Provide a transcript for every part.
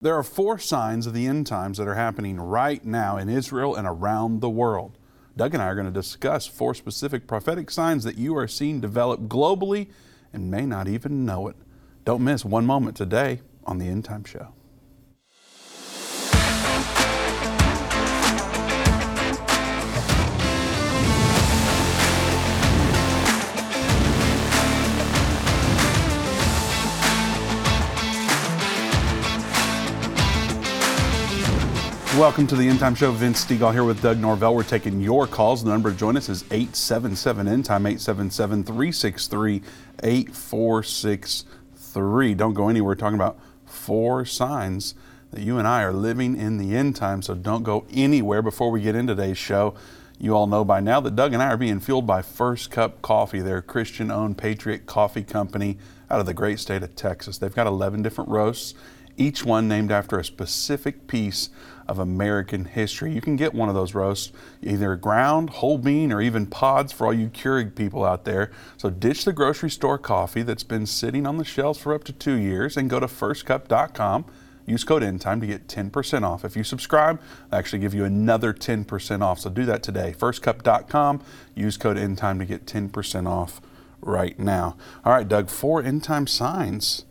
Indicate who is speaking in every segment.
Speaker 1: There are four signs of the end times that are happening right now in Israel and around the world. Doug and I are going to discuss four specific prophetic signs that you are seeing develop globally and may not even know it. Don't miss one moment today on the End Time Show. Welcome to the End Time Show. Vince Stegall here with Doug Norvell. We're taking your calls. The number to join us is 877 End Time, 877 363 8463. Don't go anywhere. We're talking about four signs that you and I are living in the end time. So don't go anywhere before we get into today's show. You all know by now that Doug and I are being fueled by First Cup Coffee, their Christian owned Patriot coffee company out of the great state of Texas. They've got 11 different roasts, each one named after a specific piece of American history. You can get one of those roasts, either ground, whole bean, or even pods for all you Keurig people out there. So ditch the grocery store coffee that's been sitting on the shelves for up to two years and go to firstcup.com. Use code ENDTIME to get 10% off. If you subscribe, I actually give you another 10% off. So do that today. Firstcup.com. Use code ENDTIME to get 10% off right now. All right, Doug, four end time signs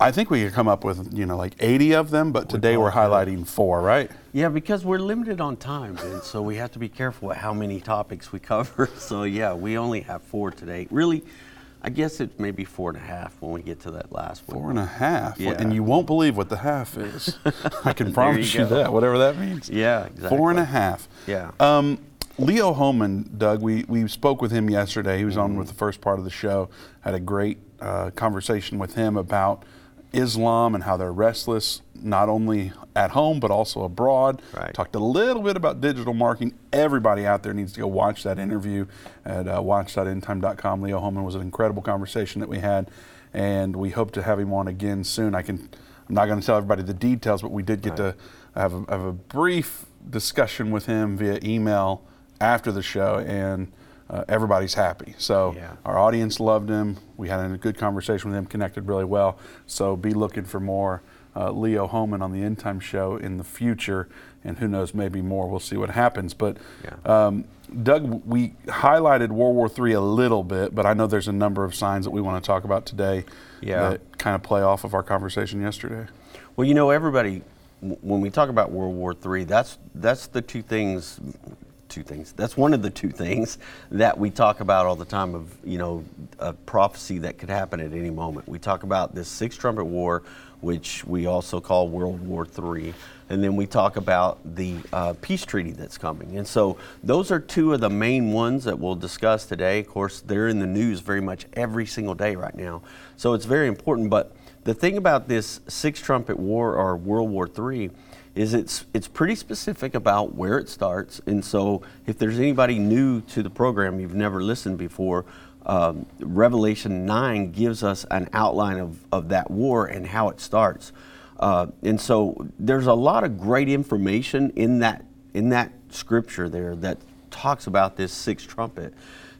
Speaker 1: I think we could come up with you know like 80 of them, but today we're highlighting four, right?
Speaker 2: Yeah, because we're limited on time, and so we have to be careful how many topics we cover. So yeah, we only have four today. Really, I guess it's maybe four and a half when we get to that last
Speaker 1: one. Four and a half, yeah. and you won't believe what the half is. I can promise you, you that, whatever that means.
Speaker 2: Yeah, exactly.
Speaker 1: Four and a half.
Speaker 2: Yeah.
Speaker 1: Um, Leo Hohmann, Doug, we, we spoke with him yesterday. He was mm-hmm. on with the first part of the show. Had a great uh, conversation with him about Islam and how they're restless, not only at home but also abroad.
Speaker 2: Right.
Speaker 1: Talked a little bit about digital marketing. Everybody out there needs to go watch that interview at uh, watch.endtime.com. Leo Hohmann was an incredible conversation that we had, and we hope to have him on again soon. I can. I'm not going to tell everybody the details, but we did get right. to have a, have a brief discussion with him via email after the show, and uh, everybody's happy. So
Speaker 2: yeah.
Speaker 1: our audience loved him. We had a good conversation with him, connected really well. So be looking for more uh, Leo Hohmann on the End Time Show in the future, and who knows, maybe more. We'll see what happens. But
Speaker 2: yeah. um,
Speaker 1: Doug, we highlighted World War III a little bit, but I know there's a number of signs that we want to talk about today
Speaker 2: yeah.
Speaker 1: that kind of play off of our conversation yesterday.
Speaker 2: Well, you know, everybody, when we talk about World War III, that's that's the two things two things. That's one of the two things that we talk about all the time of, you know, a prophecy that could happen at any moment. We talk about this six trumpet war, which we also call World War III. And then we talk about the uh, peace treaty that's coming. And so those are two of the main ones that we'll discuss today. Of course, they're in the news very much every single day right now. So it's very important. But the thing about this six trumpet war or World War III is it's it's pretty specific about where it starts. And so, if there's anybody new to the program you've never listened before, um, Revelation nine gives us an outline of, of that war and how it starts. Uh, and so, there's a lot of great information in that in that scripture there that talks about this sixth trumpet.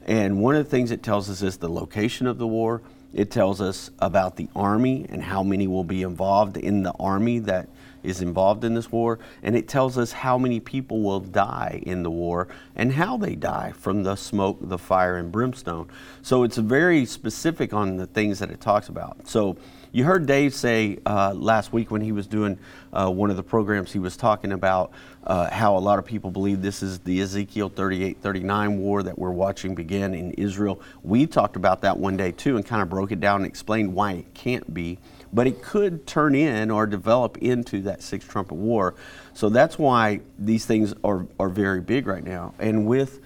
Speaker 2: And one of the things it tells us is the location of the war. It tells us about the army and how many will be involved in the army that is involved in this war, and it tells us how many people will die in the war and how they die from the smoke, the fire, and brimstone. So it's very specific on the things that it talks about. So you heard Dave say uh, last week when he was doing uh, one of the programs, he was talking about uh, how a lot of people believe this is the Ezekiel 38 39 war that we're watching begin in Israel. We talked about that one day too and kind of broke it down and explained why it can't be but it could turn in or develop into that six trumpet war. So that's why these things are, are very big right now. And with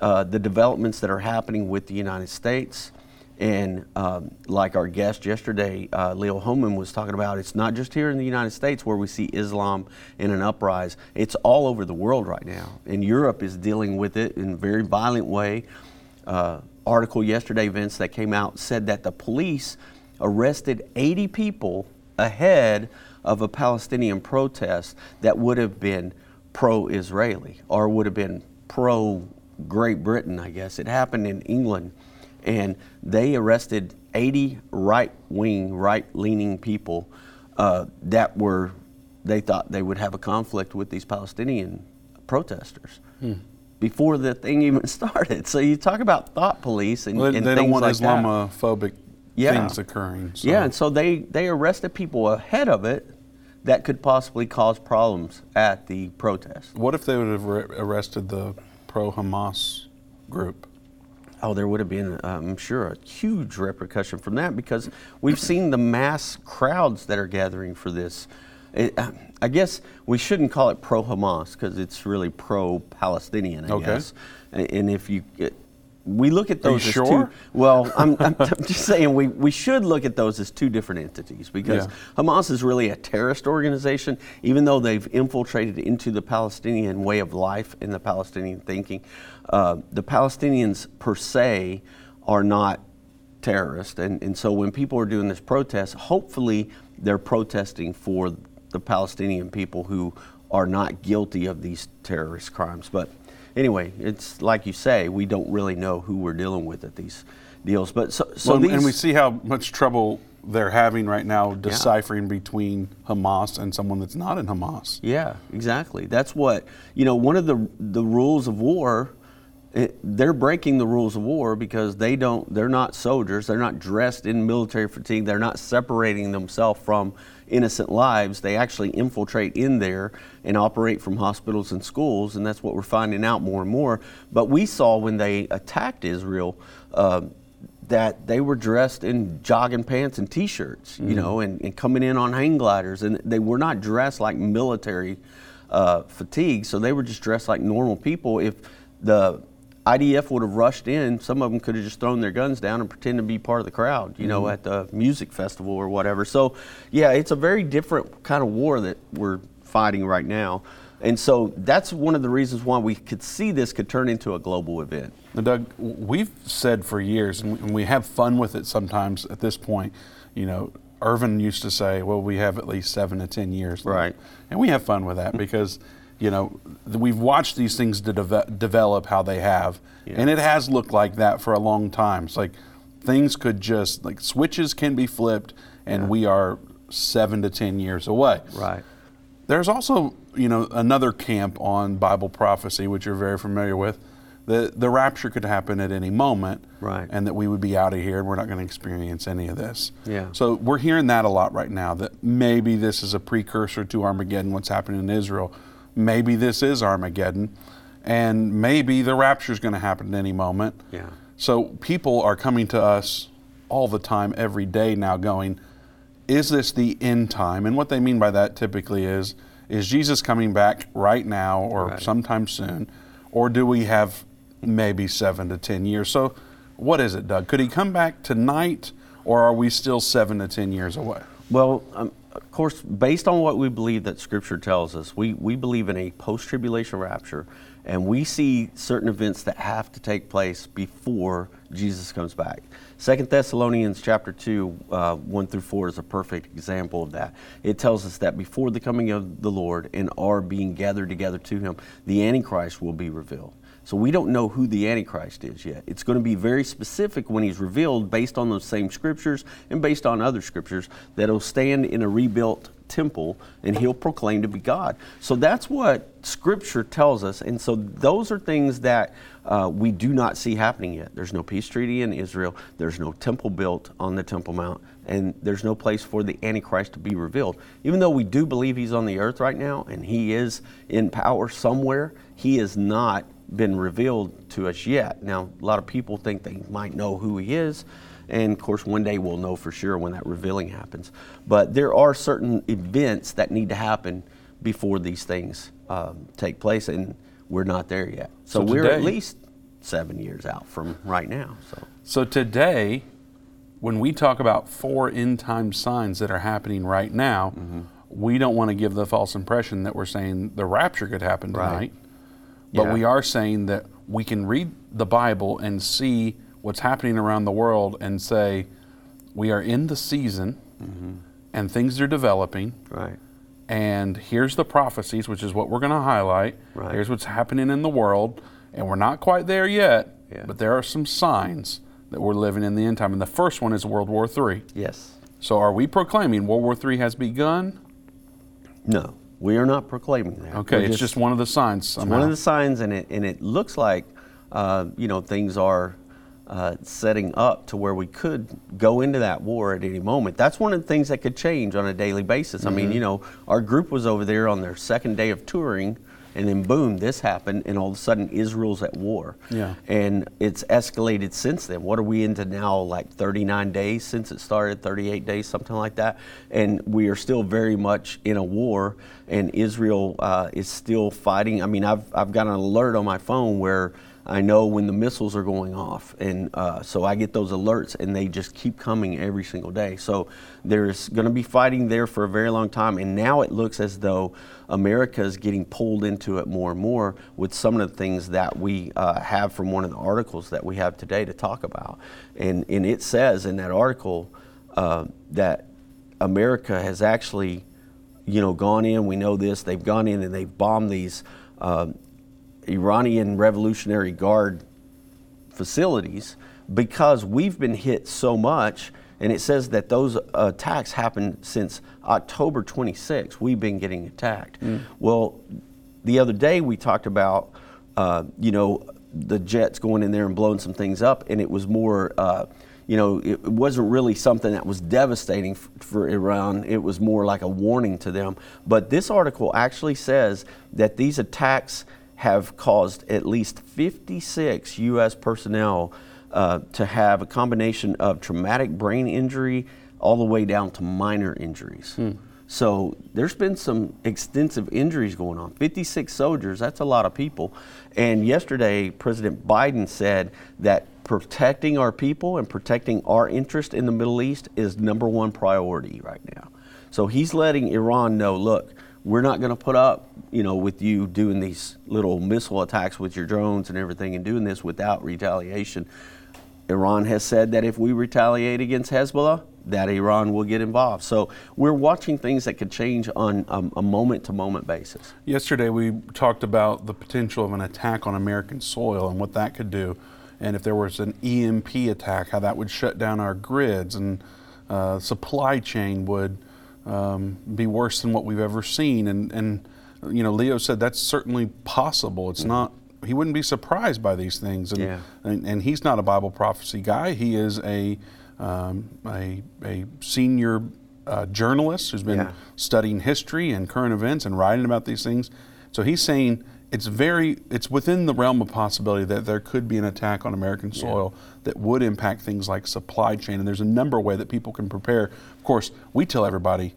Speaker 2: uh, the developments that are happening with the United States, and um, like our guest yesterday, uh, Leo Hohmann was talking about, it's not just here in the United States where we see Islam in an uprise. It's all over the world right now. And Europe is dealing with it in a very violent way. Uh, article yesterday, Vince, that came out said that the police arrested 80 people ahead of a Palestinian protest that would have been pro Israeli or would have been pro Great Britain, I guess. It happened in England, and they arrested 80 right wing, right leaning people uh, that were they thought they would have a conflict with these Palestinian protesters before the thing even started. So you talk about thought police and,
Speaker 1: Well,
Speaker 2: and
Speaker 1: they don't
Speaker 2: things
Speaker 1: want
Speaker 2: like that. Yeah.
Speaker 1: things occurring. so-
Speaker 2: Yeah, and so they, they arrested people ahead of it that could possibly cause problems at the protest.
Speaker 1: What if they would have re- arrested the pro-Hamas group?
Speaker 2: Oh, there would have been, I'm sure, a huge repercussion from that because we've seen the mass crowds that are gathering for this. It, I guess we shouldn't call it pro Hamas because it's really pro Palestinian, I
Speaker 1: Okay.
Speaker 2: guess. And and if you, we look at those as
Speaker 1: sure?
Speaker 2: two. Well, I'm, I'm, I'm just saying we, we should look at those as two different entities because
Speaker 1: Yeah.
Speaker 2: Hamas is really a terrorist organization, even though they've infiltrated into the Palestinian way of life and the Palestinian thinking. Uh, the Palestinians per se are not terrorists, and, and so when people are doing this protest, hopefully they're protesting for the Palestinian people who are not guilty of these terrorist crimes. But anyway, it's like you say, we don't really know who we're dealing with at these deals. But so, so
Speaker 1: Well,
Speaker 2: these,
Speaker 1: and we see how much trouble they're having right now deciphering between Hamas and someone that's not in Hamas.
Speaker 2: Yeah, exactly. That's what you know. One of the the rules of war, it, they're breaking the rules of war because they don't. They're not soldiers. They're not dressed in military fatigue. They're not separating themselves from innocent lives. They actually infiltrate in there and operate from hospitals and schools, and that's what we're finding out more and more. But we saw when they attacked Israel. Uh, that they were dressed in jogging pants and t-shirts, you know, and, and coming in on hang gliders, and they were not dressed like military uh, fatigue. So they were just dressed like normal people. If the IDF would have rushed in, some of them could have just thrown their guns down and pretended to be part of the crowd, you know, mm-hmm. at the music festival or whatever. So, yeah, it's a very different kind of war that we're fighting right now. And so that's one of the reasons why we could see this could turn into a global event.
Speaker 1: Now, Doug, we've said for years, and we, and we have fun with it sometimes at this point. You know, Irvin used to say, well, we have at least seven to 10 years. left."
Speaker 2: Right.
Speaker 1: And we have fun with that because, you know, we've watched these things to deve- develop how they have. And it has looked like that for a long time. It's like things could just, like switches can be flipped, and we are seven to 10 years away.
Speaker 2: Right.
Speaker 1: There's also, you know, another camp on Bible prophecy, which you're very familiar with. The, the rapture could happen at any moment,
Speaker 2: Right.
Speaker 1: and that we would be out of here and we're not going to experience any of this.
Speaker 2: Yeah.
Speaker 1: So we're hearing that a lot right now. That maybe this is a precursor to Armageddon. What's happening in Israel? Maybe this is Armageddon, and maybe the rapture is going to happen at any moment.
Speaker 2: Yeah.
Speaker 1: So people are coming to us all the time, every day now, going, "Is this the end time?" And what they mean by that typically is, is Jesus coming back right now or
Speaker 2: Right.
Speaker 1: sometime soon, or do we have maybe seven to ten years? So, what is it, Doug? Could he come back tonight, or are we still seven to ten years away?
Speaker 2: Well, um, of course, based on what we believe that Scripture tells us, we, we believe in a post tribulation rapture, and we see certain events that have to take place before Jesus comes back. Second Thessalonians chapter 2, uh, 1 through 4 is a perfect example of that. It tells us that before the coming of the Lord and our being gathered together to Him, the Antichrist will be revealed. So we don't know who the Antichrist is yet. It's going to be very specific when he's revealed based on those same scriptures and based on other scriptures that he'll stand in a rebuilt temple and he'll proclaim to be God. So that's what scripture tells us. And so those are things that uh, we do not see happening yet. There's no peace treaty in Israel, there's no temple built on the Temple Mount, and there's no place for the Antichrist to be revealed. Even though we do believe he's on the earth right now and he is in power somewhere, he is not been revealed to us yet. Now, a lot of people think they might know who he is, and of course, one day we'll know for sure when that revealing happens. But there are certain events that need to happen before these things um, take place, and we're not there yet. So,
Speaker 1: So
Speaker 2: we're
Speaker 1: today-
Speaker 2: at least seven years out from right now. So,
Speaker 1: So today, when we talk about four end time signs that are happening right now,
Speaker 2: Mm-hmm.
Speaker 1: we don't want to give the false impression that we're saying the rapture could happen
Speaker 2: Right.
Speaker 1: But
Speaker 2: Yeah.
Speaker 1: we are saying that we can read the Bible and see what's happening around the world and say we are in the season
Speaker 2: Mm-hmm.
Speaker 1: and things are developing.
Speaker 2: right,
Speaker 1: And here's the prophecies, which is what we're going to highlight.
Speaker 2: Right.
Speaker 1: Here's what's happening in the world. And we're not quite there yet,
Speaker 2: Yeah.
Speaker 1: but there are some signs that we're living in the end time. And the first one is World War III.
Speaker 2: yes.
Speaker 1: So are we proclaiming World War III has begun
Speaker 2: No, we are not proclaiming that.
Speaker 1: Okay,
Speaker 2: We're
Speaker 1: it's just, one of the signs. Somehow.
Speaker 2: one of the signs, and it and it looks like uh, you know things are uh, setting up to where we could go into that war at any moment. That's one of the things that could change on a daily basis. I
Speaker 1: Mm-hmm.
Speaker 2: mean, you know, our group was over there on their second day of touring, and then boom, this happened, and all of a sudden Israel's at war.
Speaker 1: Yeah.
Speaker 2: And it's escalated since then. What are we into now? Like 39 days since it started, 38 days, something like that. And we are still very much in a war, and Israel uh, is still fighting. I mean, I've, I've got an alert on my phone where I know when the missiles are going off, and uh, so I get those alerts, and they just keep coming every single day. So there's going to be fighting there for a very long time, and now it looks as though America is getting pulled into it more and more with some of the things that we uh, have from one of the articles that we have today to talk about, and and it says in that article uh, that America has actually, you know, gone in. We know this. They've gone in and they've bombed these. Uh, Iranian Revolutionary Guard facilities because we've been hit so much. And it says that those attacks happened since October 26. We've been getting attacked. Well, the other day we talked about, uh, you know, the jets going in there and blowing some things up, and it was more, uh, you know, it it wasn't really something that was devastating f- for Iran. It was more like a warning to them. But this article actually says that these attacks have caused at least 56 U.S. personnel uh, to have a combination of traumatic brain injury all the way down to minor injuries. So there's been some extensive injuries going on. 56 soldiers, that's a lot of people. And yesterday, President Biden said that protecting our people and protecting our interest in the Middle East is number one priority right now. So he's letting Iran know, look, we're not going to put up, you know, with you doing these little missile attacks with your drones and everything and doing this without retaliation. Iran has said that if we retaliate against Hezbollah, that Iran will get involved. So we're watching things that could change on um, a moment to moment basis.
Speaker 1: Yesterday, we talked about the potential of an attack on American soil and what that could do. And if there was an EMP attack, how that would shut down our grids and uh, supply chain would um, be worse than what we've ever seen. And, and, you know, Leo said that's certainly possible. It's not, he wouldn't be surprised by these things. And,
Speaker 2: Yeah.
Speaker 1: and, and he's not a Bible prophecy guy. He is a, um, a, a senior uh, journalist who's been
Speaker 2: Yeah.
Speaker 1: studying history and current events and writing about these things. So he's saying it's very it's within the realm of possibility that there could be an attack on American soil that would impact things like supply chain. And there's a number of ways that people can prepare. Of course, we tell everybody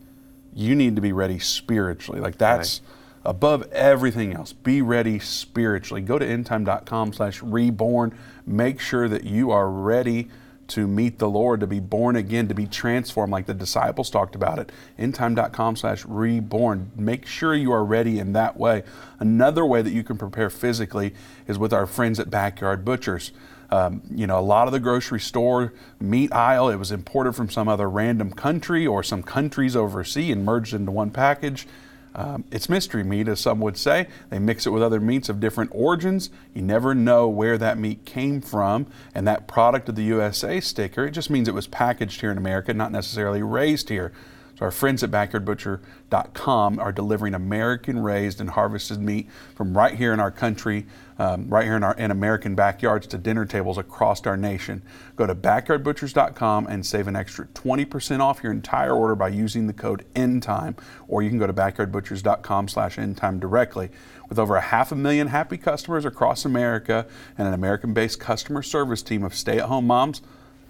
Speaker 1: you need to be ready spiritually. Like that's above everything else. Be ready spiritually. Go to endtime.com slash reborn. Make sure that you are ready to meet the Lord, to be born again, to be transformed like the disciples talked about it. Endtime.com slash reborn. Make sure you are ready in that way. Another way that you can prepare physically is with our friends at Backyard Butchers. Um, you know, a lot of the grocery store meat aisle, it was imported from some other random country or some countries overseas and merged into one package. Um, it's mystery meat, as some would say. They mix it with other meats of different origins. You never know where that meat came from. And that product of the USA sticker, it just means it was packaged here in America, not necessarily raised here. So our friends at backyardbutcher.com are delivering American raised and harvested meat from right here in our country, um, right here in our in American backyards to dinner tables across our nation. Go to backyardbutchers.com and save an extra 20% off your entire order by using the code ENDTIME, or you can go to backyardbutchers.com slash ENDTIME directly. With over a half a million happy customers across America and an American-based customer service team of stay-at-home moms,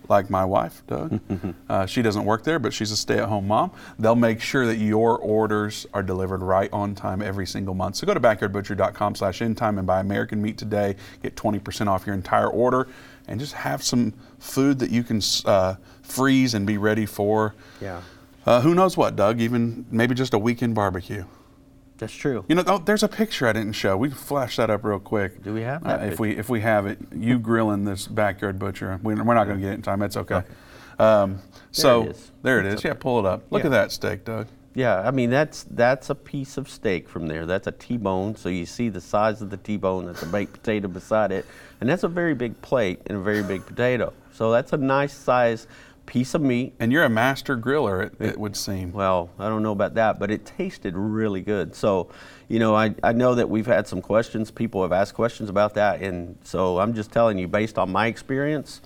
Speaker 1: like my wife, Doug. uh, she doesn't work there, but she's a stay at home mom. They'll make sure that your orders are delivered right on time every single month. So go to backyardbutcher.com slash in time and buy American meat today. Get 20% off your entire order and just have some food that you can uh, freeze and be ready for.
Speaker 2: Yeah.
Speaker 1: Uh, who knows what, Doug? Even maybe just a weekend barbecue.
Speaker 2: That's true.
Speaker 1: You know, oh, there's a picture I didn't show. We can flash that up real quick.
Speaker 2: Do we have
Speaker 1: Uh,
Speaker 2: that
Speaker 1: if we if we have it, you grilling this backyard butcher. We, we're not going to get it in time. That's okay. Um, so
Speaker 2: it is.
Speaker 1: there it is. Yeah, pull it up. Look
Speaker 2: Yeah.
Speaker 1: at that steak, Doug.
Speaker 2: Yeah, I mean that's that's a piece of steak from there. That's a T-bone, so you see the size of the T-bone. That's a baked potato beside it, and that's a very big plate and a very big potato. So that's a nice size piece of meat.
Speaker 1: And you're a master griller, it, it would seem.
Speaker 2: Well, I don't know about that, but it tasted really good. So, you know, I, I know that we've had some questions. People have asked questions about that. And so I'm just telling you, based on my experience,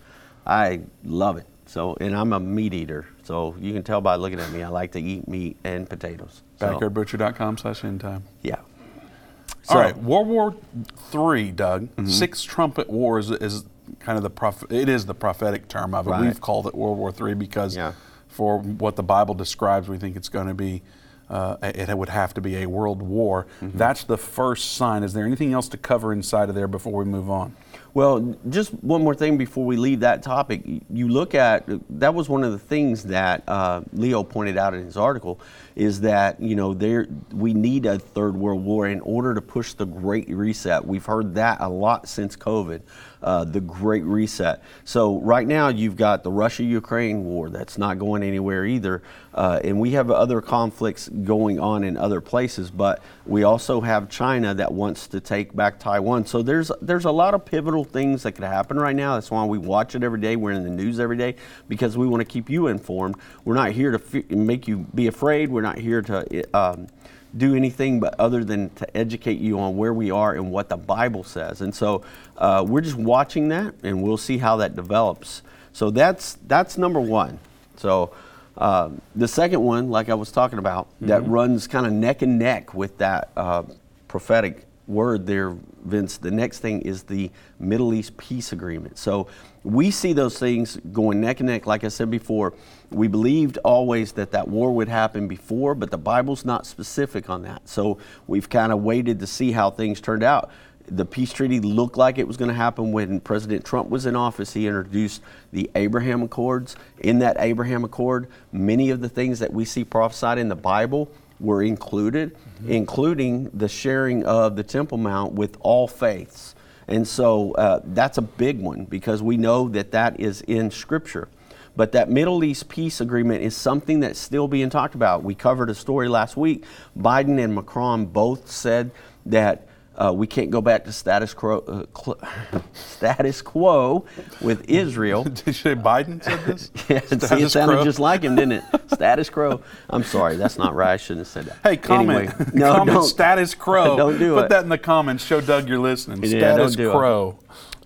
Speaker 2: I love it. So, and I'm a meat eater. So you can tell by looking at me, I like to eat meat and potatoes. So,
Speaker 1: Backyardbutcher.com slash end time.
Speaker 2: yeah.
Speaker 1: All right, World War Three, Doug. Mm-hmm. Six trumpet wars is kind of the prof- it is the prophetic term of it.
Speaker 2: Right.
Speaker 1: We've called it World War Three because
Speaker 2: Yeah.
Speaker 1: for what the Bible describes, we think it's going to be. Uh, it would have to be a world war. That's the first sign. Is there anything else to cover inside of there before we move on?
Speaker 2: Well, just one more thing before we leave that topic. You look at that was one of the things that uh, Leo pointed out in his article is that you know there we need a third world war in order to push the Great Reset. We've heard that a lot since COVID, uh, the Great Reset. So right now you've got the Russia-Ukraine war that's not going anywhere either, uh, and we have other conflicts going on in other places. But we also have China that wants to take back Taiwan. So there's there's a lot of pivotal things that could happen right now. That's why we watch it every day. We're in the news every day because we want to keep you informed. We're not here to f- make you be afraid. We're not here to um, do anything but other than to educate you on where we are and what the Bible says. And so uh, we're just watching that, and we'll see how that develops. So that's that's number one. So. Uh, the second one, like I was talking about, that runs kind of neck and neck with that uh, prophetic word there, Vince. The next thing is the Middle East peace agreement. So we see those things going neck and neck. Like I said before, we believed always that that war would happen before, but the Bible's not specific on that. So we've kind of waited to see how things turned out the peace treaty looked like it was going to happen when President Trump was in office. He introduced the Abraham Accords. In that Abraham Accord, many of the things that we see prophesied in the Bible were included, including the sharing of the Temple Mount with all faiths. And so uh, that's a big one because we know that that is in Scripture. But that Middle East peace agreement is something that's still being talked about. We covered a story last week. Biden and Macron both said that uh, we can't go back to status quo, uh, cl- status quo with Israel.
Speaker 1: Did you say Biden said this?
Speaker 2: yeah, see, it
Speaker 1: Status
Speaker 2: sounded
Speaker 1: quo?
Speaker 2: just like him, didn't it? Status quo. I'm sorry, that's not right. I shouldn't have said that.
Speaker 1: Hey, comment,
Speaker 2: Anyway, no,
Speaker 1: comment
Speaker 2: don't.
Speaker 1: status quo.
Speaker 2: Don't do
Speaker 1: Put
Speaker 2: it.
Speaker 1: that in the comments. Show Doug you're listening.
Speaker 2: Yeah,
Speaker 1: status
Speaker 2: do it.
Speaker 1: quo.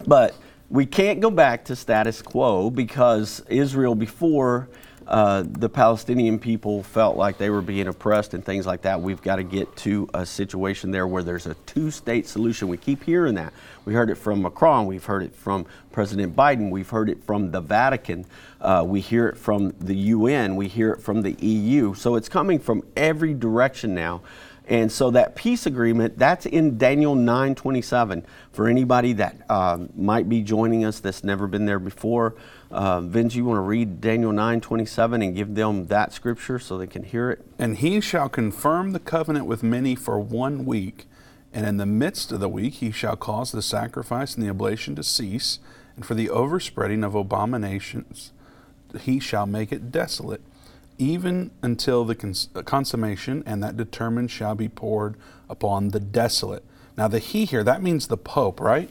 Speaker 2: But we can't go back to status quo because Israel, before uh, the Palestinian people felt like they were being oppressed and things like that, we've got to get to a situation there where there's a two state solution. We keep hearing that. We heard it from Macron, we've heard it from President Biden, we've heard it from the Vatican, uh, we hear it from the UN, we hear it from the EU. So it's coming from every direction now. And so that peace agreement, that's in Daniel 9:27. For anybody that um, might be joining us that's never been there before, uh, Vince, you want to read Daniel 9:27 and give them that scripture so they can hear it?
Speaker 1: And he shall confirm the covenant with many for one week. And in the midst of the week he shall cause the sacrifice and the oblation to cease, and for the overspreading of abominations he shall make it desolate, even until the cons- uh, consummation, and that determined shall be poured upon the desolate. Now, the he here, that means the Pope, right?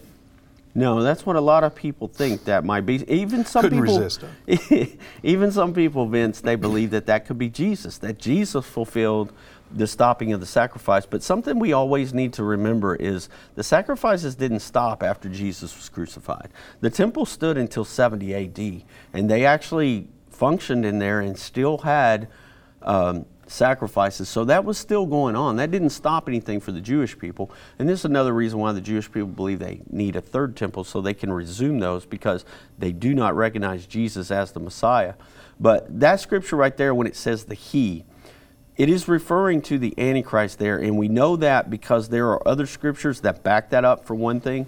Speaker 2: No, that's what a lot of people think that might be. Even some
Speaker 1: Couldn't
Speaker 2: people,
Speaker 1: resist
Speaker 2: even some people, Vince, they believe that that could be Jesus, that Jesus fulfilled the stopping of the sacrifice. But something we always need to remember is the sacrifices didn't stop after Jesus was crucified. The temple stood until 70 A.D., and they actually functioned in there and still had. Um, sacrifices. So that was still going on. That didn't stop anything for the Jewish people. And this is another reason why the Jewish people believe they need a third temple so they can resume those because they do not recognize Jesus as the Messiah. But that scripture right there, when it says the He, it is referring to the Antichrist there. And we know that because there are other scriptures that back that up, for one thing.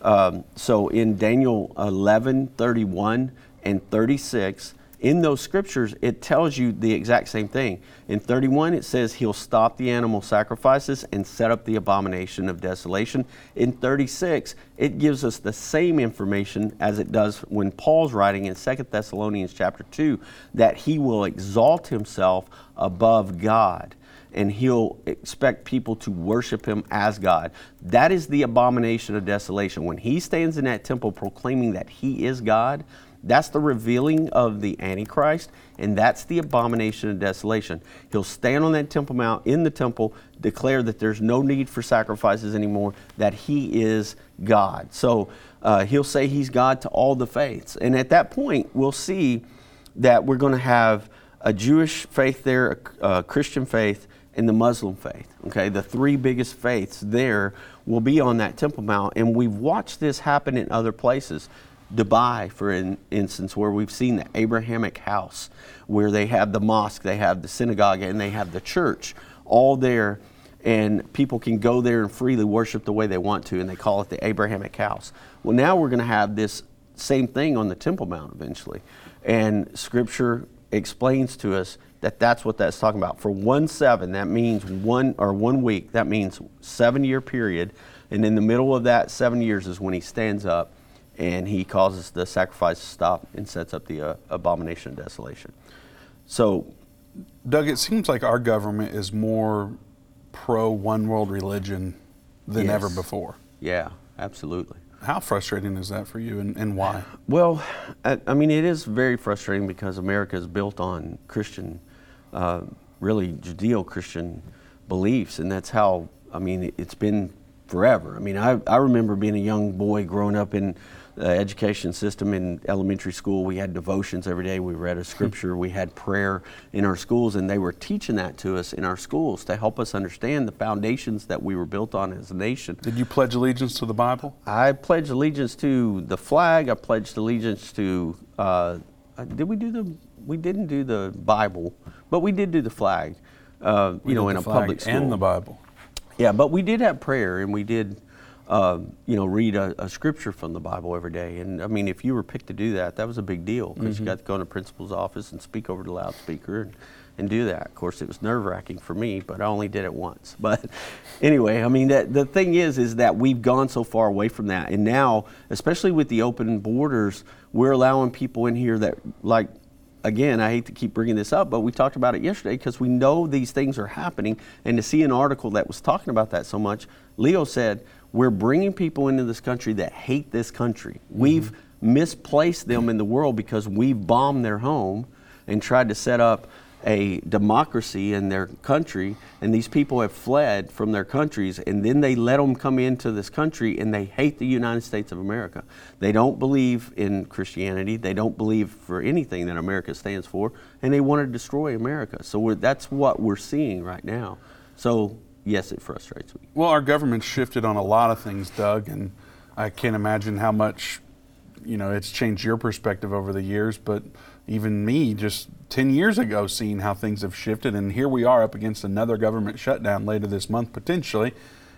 Speaker 2: Um, so in Daniel 11 31 and 36, in those scriptures, it tells you the exact same thing. In 31, it says he'll stop the animal sacrifices and set up the abomination of desolation. In 36, it gives us the same information as it does when Paul's writing in 2 Thessalonians chapter 2 that he will exalt himself above God and he'll expect people to worship him as God. That is the abomination of desolation. When he stands in that temple proclaiming that he is God, That's the revealing of the Antichrist, and that's the abomination of desolation. He'll stand on that Temple Mount in the temple, declare that there's no need for sacrifices anymore, that he is God. So uh, he'll say he's God to all the faiths. And at that point, we'll see that we're going to have a Jewish faith there, a, a Christian faith, and the Muslim faith. Okay, the three biggest faiths there will be on that Temple Mount, and we've watched this happen in other places. Dubai, for in, instance, where we've seen the Abrahamic house, where they have the mosque, they have the synagogue, and they have the church all there, and people can go there and freely worship the way they want to, and they call it the Abrahamic house. Well, now we're going to have this same thing on the Temple Mount eventually, and Scripture explains to us that that's what that's talking about. For one seven, that means one or one week. That means seven year period, and in the middle of that seven years is when he stands up and he causes the sacrifice to stop and sets up the uh, abomination of desolation. So,
Speaker 1: Doug, it seems like our government is more pro one world religion than
Speaker 2: Yes.
Speaker 1: ever before.
Speaker 2: yeah, absolutely.
Speaker 1: How frustrating is that for you and, and why?
Speaker 2: Well, I, I mean, it is very frustrating because America is built on Christian, uh, really Judeo Christian beliefs, and that's how, I mean, it- it's been forever. I mean, I, I remember being a young boy growing up in the education system in elementary school. We had devotions every day, we read a scripture, we had prayer in our schools, and they were teaching that to us in our schools to help us understand the foundations that we were built on as a nation.
Speaker 1: Did you pledge allegiance to the Bible?
Speaker 2: I pledged allegiance to the flag. I pledged allegiance to. Uh, uh, did we do the? We didn't do the Bible, but we did do the flag. Uh, you know, in a public school.
Speaker 1: and the Bible.
Speaker 2: Yeah, but we did have prayer, and we did, uh, you know, read a, a scripture from the Bible every day. And I mean, if you were picked to do that, that was a big deal because
Speaker 1: Mm-hmm.
Speaker 2: you got to go in the principal's office and speak over the loudspeaker and, and do that. Of course, it was nerve wracking for me, but I only did it once. But anyway, I mean, that, the thing is, is that we've gone so far away from that, and now, especially with the open borders, we're allowing people in here that like again, I hate to keep bringing this up, but we talked about it yesterday because we know these things are happening. And to see an article that was talking about that so much, Leo said, We're bringing people into this country that hate this country. Mm-hmm. We've misplaced them in the world because we've bombed their home and tried to set up a democracy in their country and these people have fled from their countries and then they let them come into this country and they hate the United States of America. They don't believe in Christianity. They don't believe for anything that America stands for and they want to destroy America. So we're, that's what we're seeing right now. So yes, it frustrates me.
Speaker 1: Well, our government shifted on a lot of things, Doug, and I can't imagine how much, you know, it's changed your perspective over the years. But even me, just 10 years ago, seeing how things have shifted, and here we are up against another government shutdown later this month, potentially.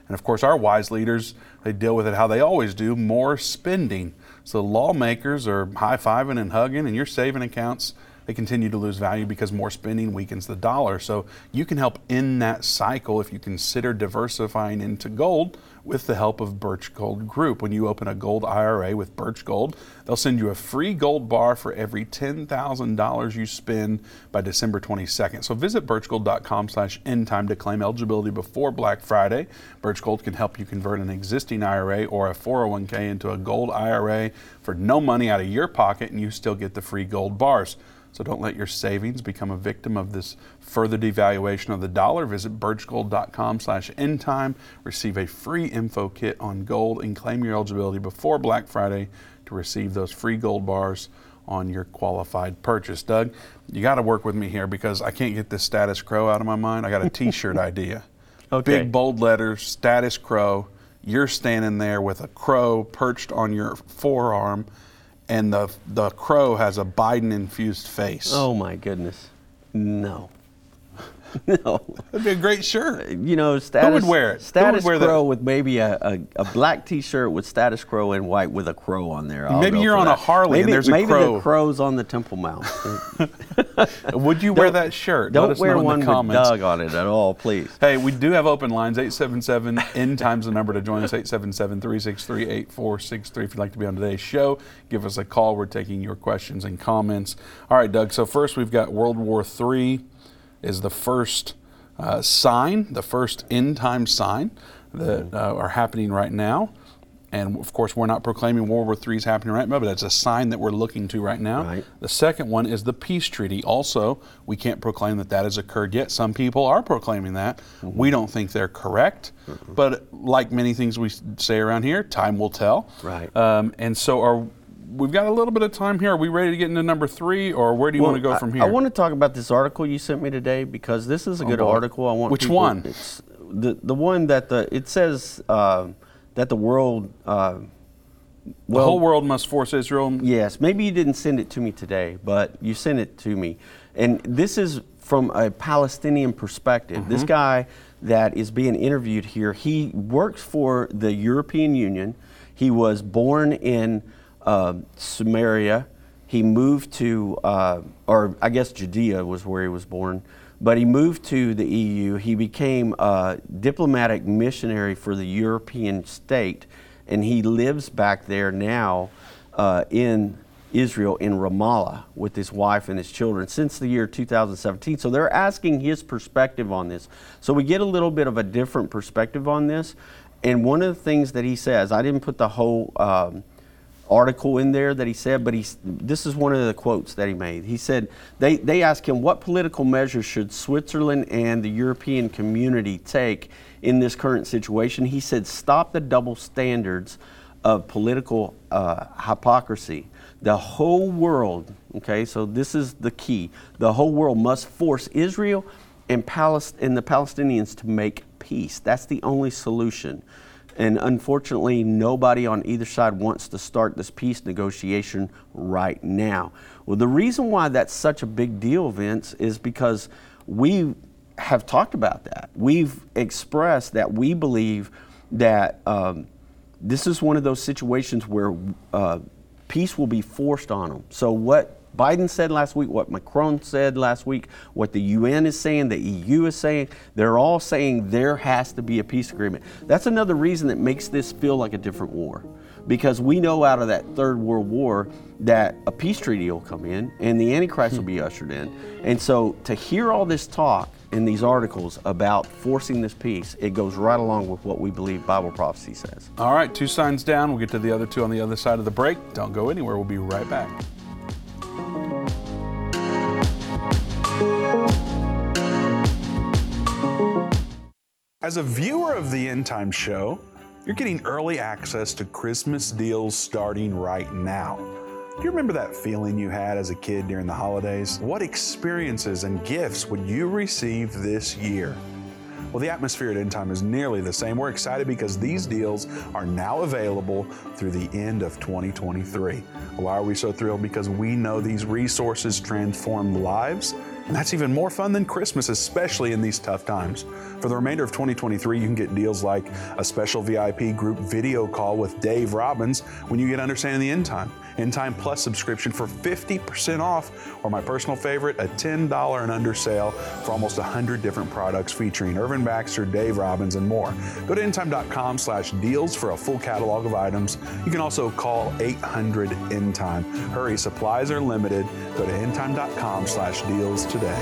Speaker 1: And of course, our wise leaders, they deal with it how they always do more spending. So lawmakers are high fiving and hugging, and your saving accounts they continue to lose value because more spending weakens the dollar. So you can help end that cycle if you consider diversifying into gold with the help of Birch Gold Group. When you open a gold IRA with Birch Gold, they'll send you a free gold bar for every $10,000 you spend by December 22nd. So visit birchgold.com slash end time to claim eligibility before Black Friday. Birch Gold can help you convert an existing IRA or a 401k into a gold IRA for no money out of your pocket and you still get the free gold bars. So don't let your savings become a victim of this further devaluation of the dollar. Visit birchgold.com slash endtime. Receive a free info kit on gold and claim your eligibility before Black Friday to receive those free gold bars on your qualified purchase. Doug, you got to work with me here because I can't get this status crow out of my mind. I got a t-shirt idea.
Speaker 2: Okay.
Speaker 1: Big bold letters, status crow. You're standing there with a crow perched on your forearm and the the crow has a Biden infused face.
Speaker 2: Oh my goodness. No. no.
Speaker 1: That'd be a great shirt.
Speaker 2: You know, status,
Speaker 1: would wear it? Who
Speaker 2: Status
Speaker 1: wear that?
Speaker 2: With maybe a, a, a black T-shirt with Status Crow in white with a crow on there. I'll
Speaker 1: Maybe you're on a
Speaker 2: that.
Speaker 1: Harley and
Speaker 2: maybe,
Speaker 1: there's a
Speaker 2: maybe
Speaker 1: crow.
Speaker 2: the crow's on the Temple Mount.
Speaker 1: Would you wear that shirt?
Speaker 2: Don't wear one with. Doug on it at all, please.
Speaker 1: Hey, we do have open lines 877 N times the number to join us 877 363 8463. If you'd like to be on today's show, give us a call. We're taking your questions and comments. All right, Doug. So, first, we've got World War III is the first uh, sign, the first end time sign that uh, are happening right now. and of course, we're not proclaiming World War III is happening right now, but that's a sign that we're looking to right now.
Speaker 2: Right.
Speaker 1: The second one is the peace treaty. Also, we can't proclaim that that has occurred yet. Some people are proclaiming that.
Speaker 2: Mm-hmm.
Speaker 1: We don't think they're correct, but like many things we say around here, time will tell.
Speaker 2: Right.
Speaker 1: Um, and so, are we've got a little bit of time here. Are we ready to get into number three, or where do you want to go
Speaker 2: I-
Speaker 1: from here?
Speaker 2: I, want to talk about this article you sent me today because this is a good
Speaker 1: boy.
Speaker 2: article. I want
Speaker 1: Which
Speaker 2: people-
Speaker 1: one?
Speaker 2: It's the the one that the it says uh, that the world. Uh,
Speaker 1: the whole world must force Israel.
Speaker 2: Yes, maybe you didn't send it to me today, but you sent it to me. And this is from a Palestinian perspective. This guy that is being interviewed here, he works for the European Union. He was born in uh, Samaria. He moved to, uh, or I guess Judea was where he was born, but he moved to the EU. He became a diplomatic missionary for the European state and he lives back there now uh, in Israel in Ramallah with his wife and his children since the year 2017. So they're asking his perspective on this. So we get a little bit of a different perspective on this. And one of the things that he says, I didn't put the whole um, article in there that he said, but he's, this is one of the quotes that he made. He said, they, they asked him, what political measures should Switzerland and the European community take in this current situation? He said, stop the double standards of political uh, hypocrisy. The whole world, okay, so this is the key, the whole world must force Israel and, Palest- and the Palestinians to make peace. That's the only solution. And unfortunately, nobody on either side wants to start this peace negotiation right now. Well, the reason why that's such a big deal, Vince, is because we have talked about that. We've expressed that we believe that um, this is one of those situations where uh, peace will be forced on them. So, what Biden said last week, what Macron said last week, what the UN is saying, the EU is saying, they're all saying there has to be a peace agreement. That's another reason that makes this feel like a different war. Because we know out of that Third World War that a peace treaty will come in and the Antichrist will be hmm. ushered in. And so to hear all this talk in these articles about forcing this peace, it goes right along with what we believe Bible prophecy says.
Speaker 1: All right, two signs down. We'll get to the other two on the other side of the break. Don't go anywhere. We'll be right back. As a viewer of the End Time Show, you're getting early access to Christmas deals starting right now. Do you remember that feeling you had as a kid during the holidays? What experiences and gifts would you receive this year? Well, the atmosphere at End Time is nearly the same. We're excited because these deals are now available through the end of 2023. Why are we so thrilled? Because we know these resources transform lives, and that's even more fun than Christmas, especially in these tough times. For the remainder of 2023, you can get deals like a special VIP group video call with Dave Robbins when you get Understanding the End Time. End Time Plus subscription for 50% off, or my personal favorite, a $10 and under sale for almost 100 different products featuring Irvin Baxter, Dave Robbins, and more. Go to endtime.com slash deals for a full catalog of items. You can also call 800 End Time. Hurry, supplies are limited. Go to endtime.com slash deals today.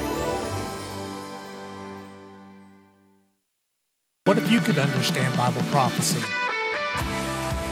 Speaker 3: What if you could understand Bible prophecy?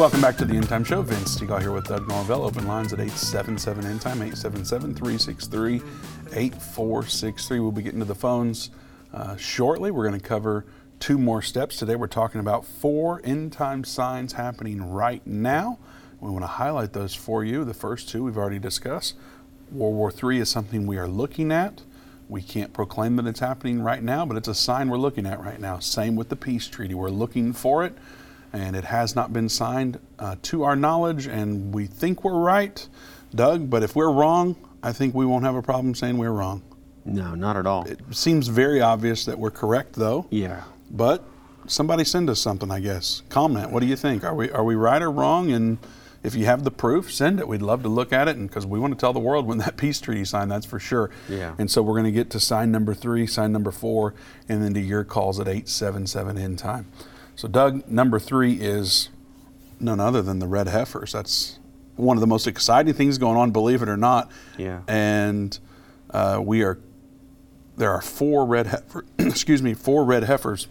Speaker 1: Welcome back to the End Time Show. Vince Stegall here with Doug Norvell. Open lines at 877 End Time, 877 363 8463. We'll be getting to the phones uh, shortly. We're going to cover two more steps. Today we're talking about four end time signs happening right now. We want to highlight those for you. The first two we've already discussed. World War III is something we are looking at. We can't proclaim that it's happening right now, but it's a sign we're looking at right now. Same with the peace treaty. We're looking for it and it has not been signed uh, to our knowledge, and we think we're right, Doug. But if we're wrong, I think we won't have a problem saying we're wrong.
Speaker 2: No, not at all.
Speaker 1: It seems very obvious that we're correct, though.
Speaker 2: yeah.
Speaker 1: But somebody send us something, I guess. Comment. What do you think? Are we are we right or wrong? And if you have the proof, send it. We'd love to look at it, and because we want to tell the world when that peace treaty signed, that's for sure.
Speaker 2: Yeah.
Speaker 1: And so we're going to get to sign number three, sign number four, and then to your calls at eight seven seven in time. So Doug, number three is none other than the red heifers. That's one of the most exciting things going on, believe it or not.
Speaker 2: Yeah.
Speaker 1: And uh, we are there are four red heifer, excuse me, four red heifers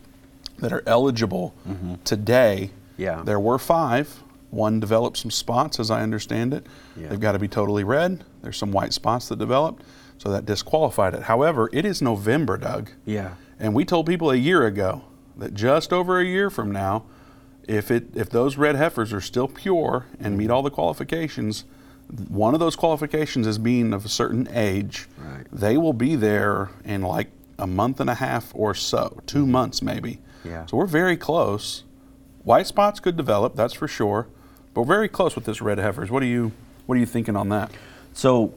Speaker 1: that are eligible today.
Speaker 2: Mm-hmm. Yeah.
Speaker 1: There were five. One developed some spots, as I understand it.
Speaker 2: Yeah.
Speaker 1: They've got to be totally red. There's some white spots that developed, so that disqualified it. However, it is November, Doug.
Speaker 2: Yeah.
Speaker 1: And we told people a year ago that just over a year from now, if it if those red heifers are still pure and meet all the qualifications, one of those qualifications is being of a certain age.
Speaker 2: Right.
Speaker 1: They will be there in like a month and a half or so, 2 months maybe.
Speaker 2: Mm-hmm. Yeah.
Speaker 1: So we're very close. White spots could develop, that's for sure. But we're very close with this red heifers. What are you what are you thinking on that?
Speaker 2: So,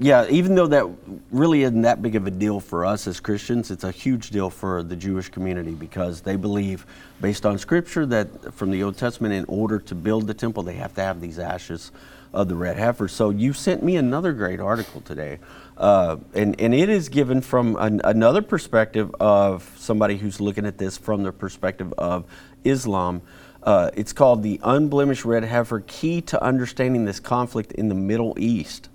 Speaker 2: yeah, even though that really isn't that big of a deal for us as Christians, it's a huge deal for the Jewish community because they believe, based on Scripture, that from the Old Testament, in order to build the temple, they have to have these ashes of the red heifer. So you sent me another great article today, uh, and and it is given from an, another perspective of somebody who's looking at this from the perspective of Islam. Uh, it's called the Unblemished Red Heifer: Key to Understanding This Conflict in the Middle East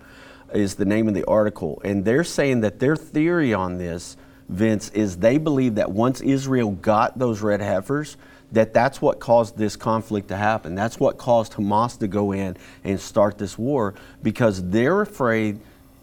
Speaker 2: is the name of the article. And they're saying that their theory on this, Vince, is they believe that once Israel got those red heifers, that that's what caused this conflict to happen. That's what caused Hamas to go in and start this war because they're afraid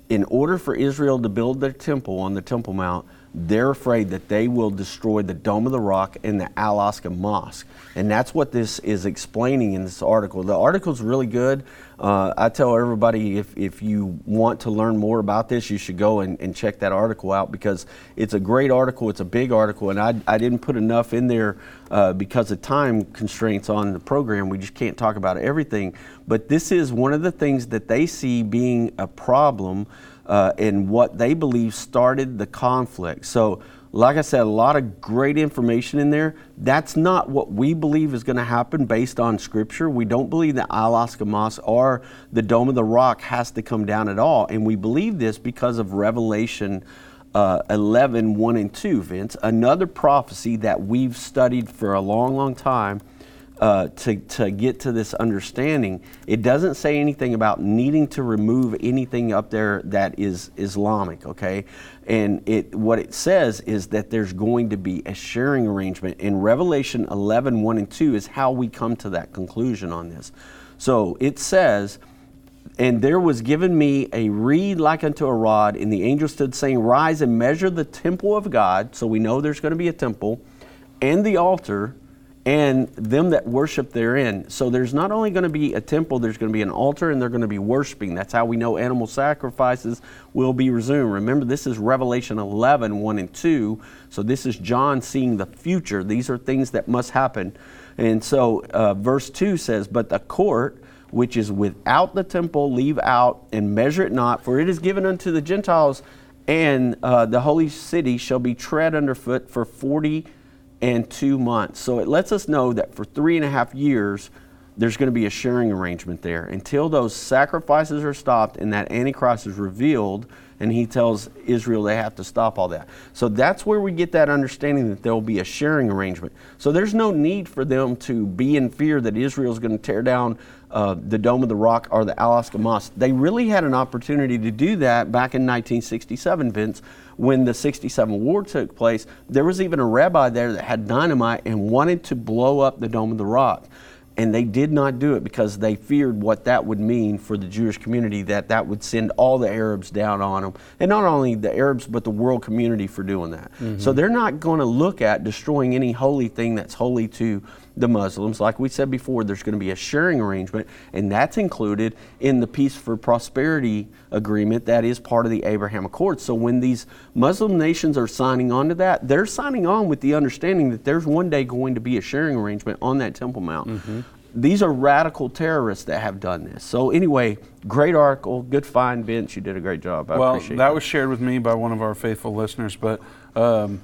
Speaker 2: in order for Israel to build their temple on the Temple Mount, they're afraid that they will destroy the Dome of the Rock and the Al Aqsa Mosque. And that's what this is explaining in this article. The article's really good. Uh, I tell everybody if, if you want to learn more about this, you should go and, and check that article out because it's a great article. It's a big article, and I, I didn't put enough in there uh, because of time constraints on the program. We just can't talk about everything. But this is one of the things that they see being a problem uh, and what they believe started the conflict. So, like I said, a lot of great information in there. That's not what we believe is going to happen based on Scripture. We don't believe that Al Aqsa Mosque or the Dome of the Rock has to come down at all. And we believe this because of Revelation uh, 11, 1 and 2, Vince. Another prophecy that we've studied for a long, long time uh, to, to get to this understanding. It doesn't say anything about needing to remove anything up there that is Islamic, okay? And it what it says is that there's going to be a sharing arrangement. In Revelation 11, 1 and 2 is how we come to that conclusion on this. So it says, and there was given me a reed like unto a rod, and the angel stood saying, Rise and measure the temple of God. So we know there's going to be a temple, and the altar, and them that worship therein. So there's not only going to be a temple, there's going to be an altar, and they're going to be worshiping. That's how we know animal sacrifices will be resumed. Remember, this is Revelation 11, 1 and 2. So this is John seeing the future. These are things that must happen. And so uh, verse 2 says, But the court, which is without the temple, leave out and measure it not, for it is given unto the Gentiles, and uh, the holy city shall be tread underfoot for forty and two months. So it lets us know that for three and a half years, there's going to be a sharing arrangement there until those sacrifices are stopped and that Antichrist is revealed and he tells Israel they have to stop all that. So that's where we get that understanding that there will be a sharing arrangement. So there's no need for them to be in fear that Israel is going to tear down uh, the Dome of the Rock or the Al Aqsa Mosque. They really had an opportunity to do that back in 1967, Vince, when the 67 war took place. There was even a rabbi there that had dynamite and wanted to blow up the Dome of the Rock and they did not do it because they feared what that would mean for the Jewish community that that would send all the Arabs down on them and not only the Arabs but the world community for doing that. So they're not going to look at destroying any holy thing that's holy to the Muslims. Like we said before, there's going to be a sharing arrangement, and that's included in the Peace for Prosperity agreement that is part of the Abraham Accords. So when these Muslim nations are signing on to that, they're signing on with the understanding that there's one day going to be a sharing arrangement on that Temple Mount. these are radical terrorists that have done this. So anyway, great article, good find, Vince. You did a great job. I
Speaker 1: well,
Speaker 2: appreciate
Speaker 1: that was shared with me by one of our faithful listeners, but um,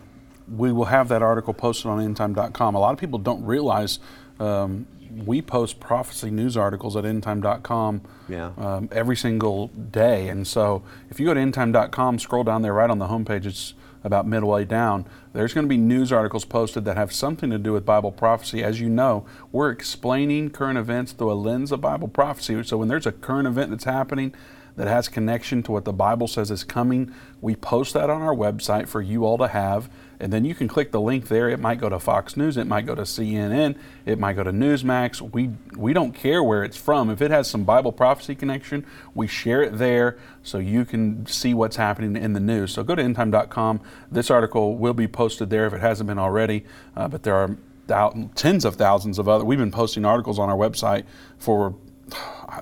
Speaker 1: we will have that article posted on endtime.com. A lot of people don't realize um, we post prophecy news articles at endtime.com
Speaker 2: Yeah.
Speaker 1: um, every single day. And so if you go to endtime.com, scroll down there right on the homepage, it's about midway down. There's going to be news articles posted that have something to do with Bible prophecy. As you know, we're explaining current events through a lens of Bible prophecy. So when there's a current event that's happening, that has connection to what the Bible says is coming. We post that on our website for you all to have, and then you can click the link there. It might go to Fox News, it might go to CNN, it might go to Newsmax. We we don't care where it's from. If it has some Bible prophecy connection, we share it there so you can see what's happening in the news. So go to endtime.com. This article will be posted there if it hasn't been already, uh, but there are thou- tens of thousands of other. We've been posting articles on our website for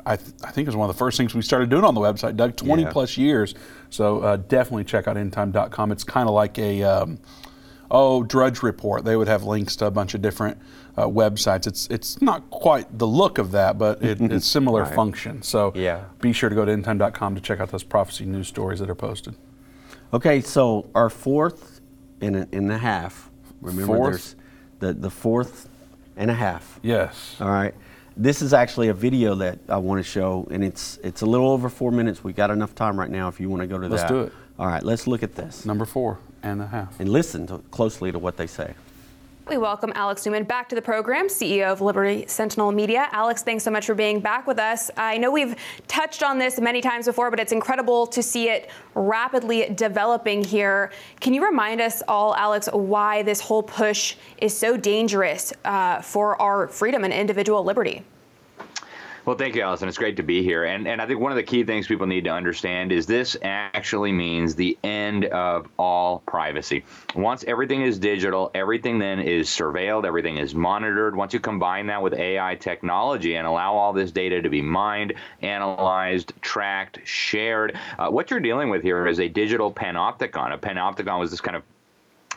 Speaker 1: I, th- I think it was one of the first things we started doing on the website, Doug, 20
Speaker 2: Yeah.
Speaker 1: plus years. So uh, definitely check out endtime.com. It's kind of like a, um, oh, Drudge Report. They would have links to a bunch of different uh, websites. It's it's not quite the look of that, but it, it's similar
Speaker 2: Right.
Speaker 1: function. So
Speaker 2: Yeah.
Speaker 1: be sure to go to endtime.com to check out those prophecy news stories that are posted.
Speaker 2: Okay, so our fourth and a, and a half. Remember,
Speaker 1: Fourth?
Speaker 2: there's the the fourth and a half.
Speaker 1: Yes.
Speaker 2: All right. This is actually a video that I want to show, and it's it's a little over four minutes. We got enough time right now if you want to go to that.
Speaker 1: Let's do it.
Speaker 2: All right, let's look at this
Speaker 1: Number four and a half.
Speaker 2: and listen to, closely to what they say.
Speaker 4: We welcome Alex Newman back to the program, CEO of Liberty Sentinel Media. Alex, thanks so much for being back with us. I know we've touched on this many times before, but it's incredible to see it rapidly developing here. Can you remind us all, Alex, why this whole push is so dangerous uh, for our freedom and individual liberty?
Speaker 5: Well, thank you, Allison. It's great to be here. And, and I think one of the key things people need to understand is this actually means the end of all privacy. Once everything is digital, everything then is surveilled, everything is monitored. Once you combine that with AI technology and allow all this data to be mined, analyzed, tracked, shared, uh, what you're dealing with here is a digital panopticon. A panopticon was this kind of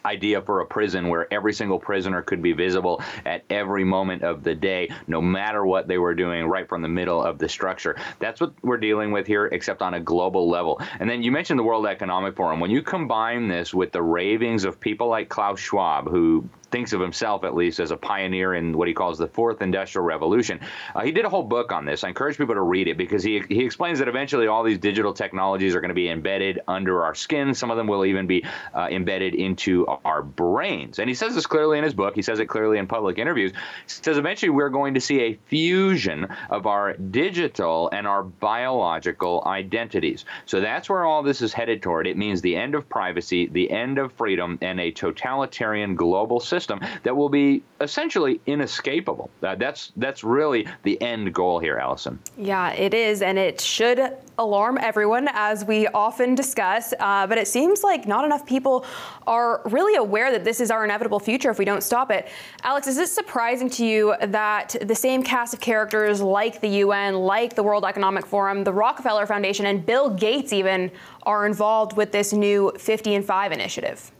Speaker 5: idea for a prison where every single prisoner could be visible at every moment of the day, no matter what they were doing, right from the middle of the structure. That's what we're dealing with here, except on a global level. And then you mentioned the World Economic Forum. When you combine this with the ravings of people like Klaus Schwab, who thinks of himself at least as a pioneer in what he calls the fourth industrial revolution. Uh, he did a whole book on this. I encourage people to read it because he, he explains that eventually all these digital technologies are going to be embedded under our skin. Some of them will even be uh, embedded into our brains. And he says this clearly in his book. He says it clearly in public interviews. He says eventually we're going to see a fusion of our digital and our biological identities. So that's where all this is headed toward. It means the end of privacy, the end of freedom, and a totalitarian global system that will be essentially inescapable. Uh, that's that's really the end goal here, Allison.
Speaker 4: Yeah, it is, and it should alarm everyone, as we often discuss. Uh, but it seems like not enough people are really aware that this is our inevitable future if we don't stop it. Alex, is it surprising to you that the same cast of characters, like the UN, like the World Economic Forum, the Rockefeller Foundation, and Bill Gates even, are involved with this new 50 and 5 initiative?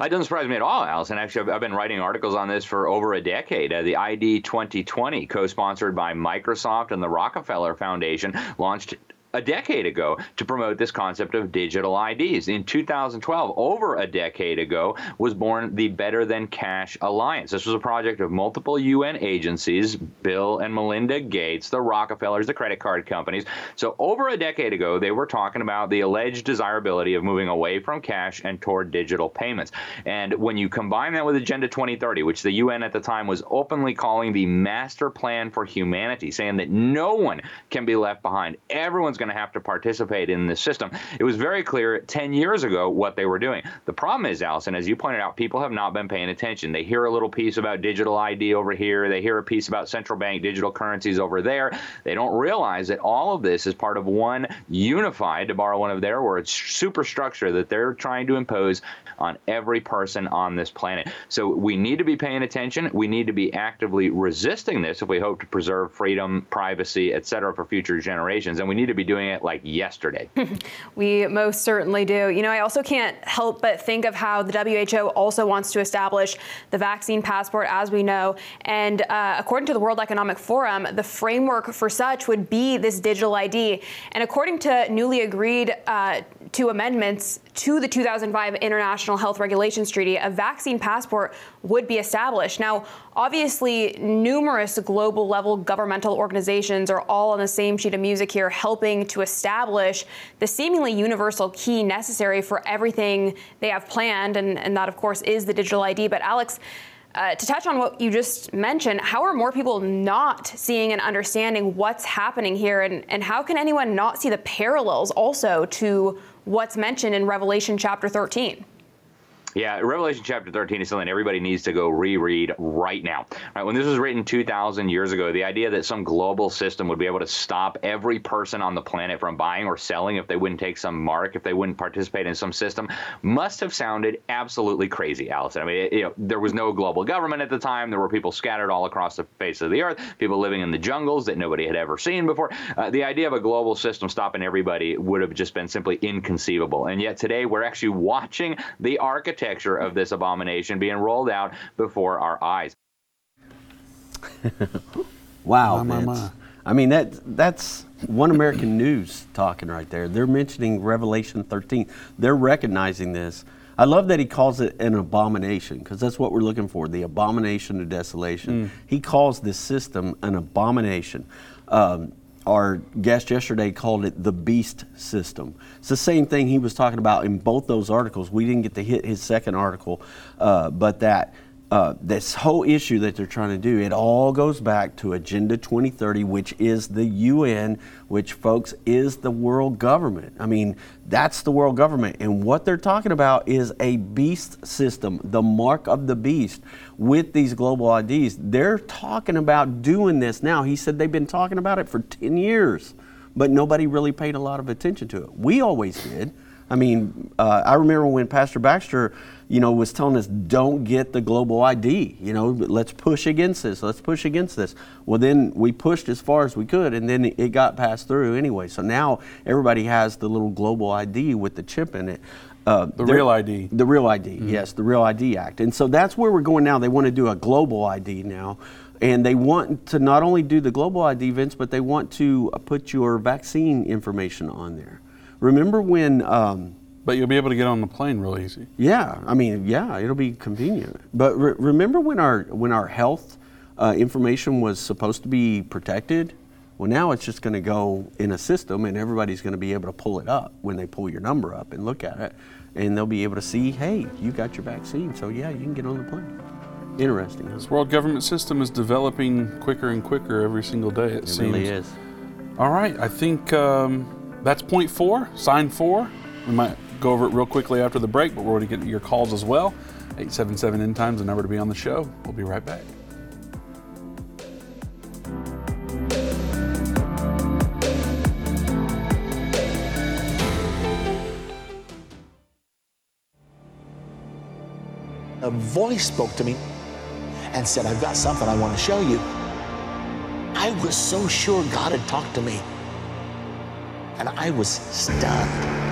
Speaker 5: It doesn't surprise me at all, Allison. Actually, I've, I've been writing articles on this for over a decade. Uh, the ID 2020, co sponsored by Microsoft and the Rockefeller Foundation, launched a decade ago to promote this concept of digital IDs. In 2012, over a decade ago, was born the Better Than Cash Alliance. This was a project of multiple UN agencies, Bill and Melinda Gates, the Rockefellers, the credit card companies. So, over a decade ago, they were talking about the alleged desirability of moving away from cash and toward digital payments. And when you combine that with Agenda 2030, which the UN at the time was openly calling the master plan for humanity, saying that no one can be left behind, everyone's going to have to participate in this system. It was very clear 10 years ago what they were doing. The problem is, Allison, as you pointed out, people have not been paying attention. They hear a little piece about digital ID over here, they hear a piece about central bank digital currencies over there. They don't realize that all of this is part of one unified, to borrow one of their words, superstructure that they're trying to impose on every person on this planet. So we need to be paying attention. We need to be actively resisting this if we hope to preserve freedom, privacy, et cetera, for future generations. And we need to be doing it like yesterday.
Speaker 4: we most certainly do. You know, I also can't help but think of how the WHO also wants to establish the vaccine passport, as we know. And uh, according to the World Economic Forum, the framework for such would be this digital ID. And according to newly agreed uh, to amendments to the 2005 International Health Regulations Treaty, a vaccine passport would be established. Now, obviously, numerous global level governmental organizations are all on the same sheet of music here, helping to establish the seemingly universal key necessary for everything they have planned. And, and that, of course, is the digital ID. But, Alex, uh, to touch on what you just mentioned, how are more people not seeing and understanding what's happening here? And, and how can anyone not see the parallels also to what's mentioned in Revelation chapter 13?
Speaker 5: Yeah, Revelation chapter 13 is something everybody needs to go reread right now. Right, when this was written 2,000 years ago, the idea that some global system would be able to stop every person on the planet from buying or selling if they wouldn't take some mark, if they wouldn't participate in some system, must have sounded absolutely crazy, Allison. I mean, it, you know, there was no global government at the time. There were people scattered all across the face of the earth, people living in the jungles that nobody had ever seen before. Uh, the idea of a global system stopping everybody would have just been simply inconceivable. And yet today, we're actually watching the architect architecture of this abomination being rolled out before our eyes.
Speaker 2: wow, my, my, my. I mean that that's one American News talking right there. They're mentioning Revelation 13. They're recognizing this. I love that he calls it an abomination because that's what we're looking for the abomination of desolation. Mm. He calls this system an abomination. Um, our guest yesterday called it the beast system. It's the same thing he was talking about in both those articles. We didn't get to hit his second article, uh, but that uh, this whole issue that they're trying to do, it all goes back to Agenda 2030, which is the UN, which, folks, is the world government. I mean, that's the world government. And what they're talking about is a beast system, the mark of the beast with these global IDs. They're talking about doing this now. He said they've been talking about it for 10 years, but nobody really paid a lot of attention to it. We always did. I mean, uh, I remember when Pastor Baxter you know, was telling us, don't get the global ID. You know, let's push against this. Let's push against this. Well, then we pushed as far as we could, and then it got passed through anyway. So now everybody has the little global ID with the chip in it.
Speaker 1: Uh, the real ID.
Speaker 2: The real ID, mm-hmm. yes, the Real ID Act. And so that's where we're going now. They want to do a global ID now. And they want to not only do the global ID events, but they want to put your vaccine information on there. Remember when um,
Speaker 1: but you'll be able to get on the plane real easy.
Speaker 2: Yeah, I mean, yeah, it'll be convenient. But re- remember when our when our health uh, information was supposed to be protected? Well, now it's just going to go in a system, and everybody's going to be able to pull it up when they pull your number up and look at it, and they'll be able to see, hey, you got your vaccine, so yeah, you can get on the plane. Interesting.
Speaker 1: This world government system is developing quicker and quicker every single day. It,
Speaker 2: it
Speaker 1: seems.
Speaker 2: really is.
Speaker 1: All right, I think um, that's point four, sign four. We might go over it real quickly after the break, but we're going to get your calls as well. 877 End Times, the number to be on the show. We'll be right back.
Speaker 6: A voice spoke to me and said, I've got something I want to show you. I was so sure God had talked to me. And I was stunned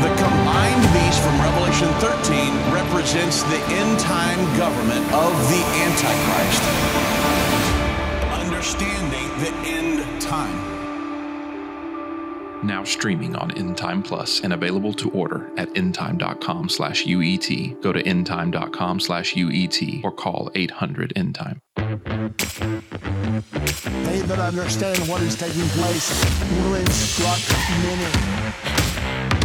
Speaker 7: The combined beast from Revelation 13 represents the end time government of the Antichrist. Understanding the end time.
Speaker 8: Now streaming on Endtime Plus and available to order at endtime.com slash UET. Go to endtime.com slash UET or call 800 Endtime.
Speaker 6: They that understand what is taking place will instruct many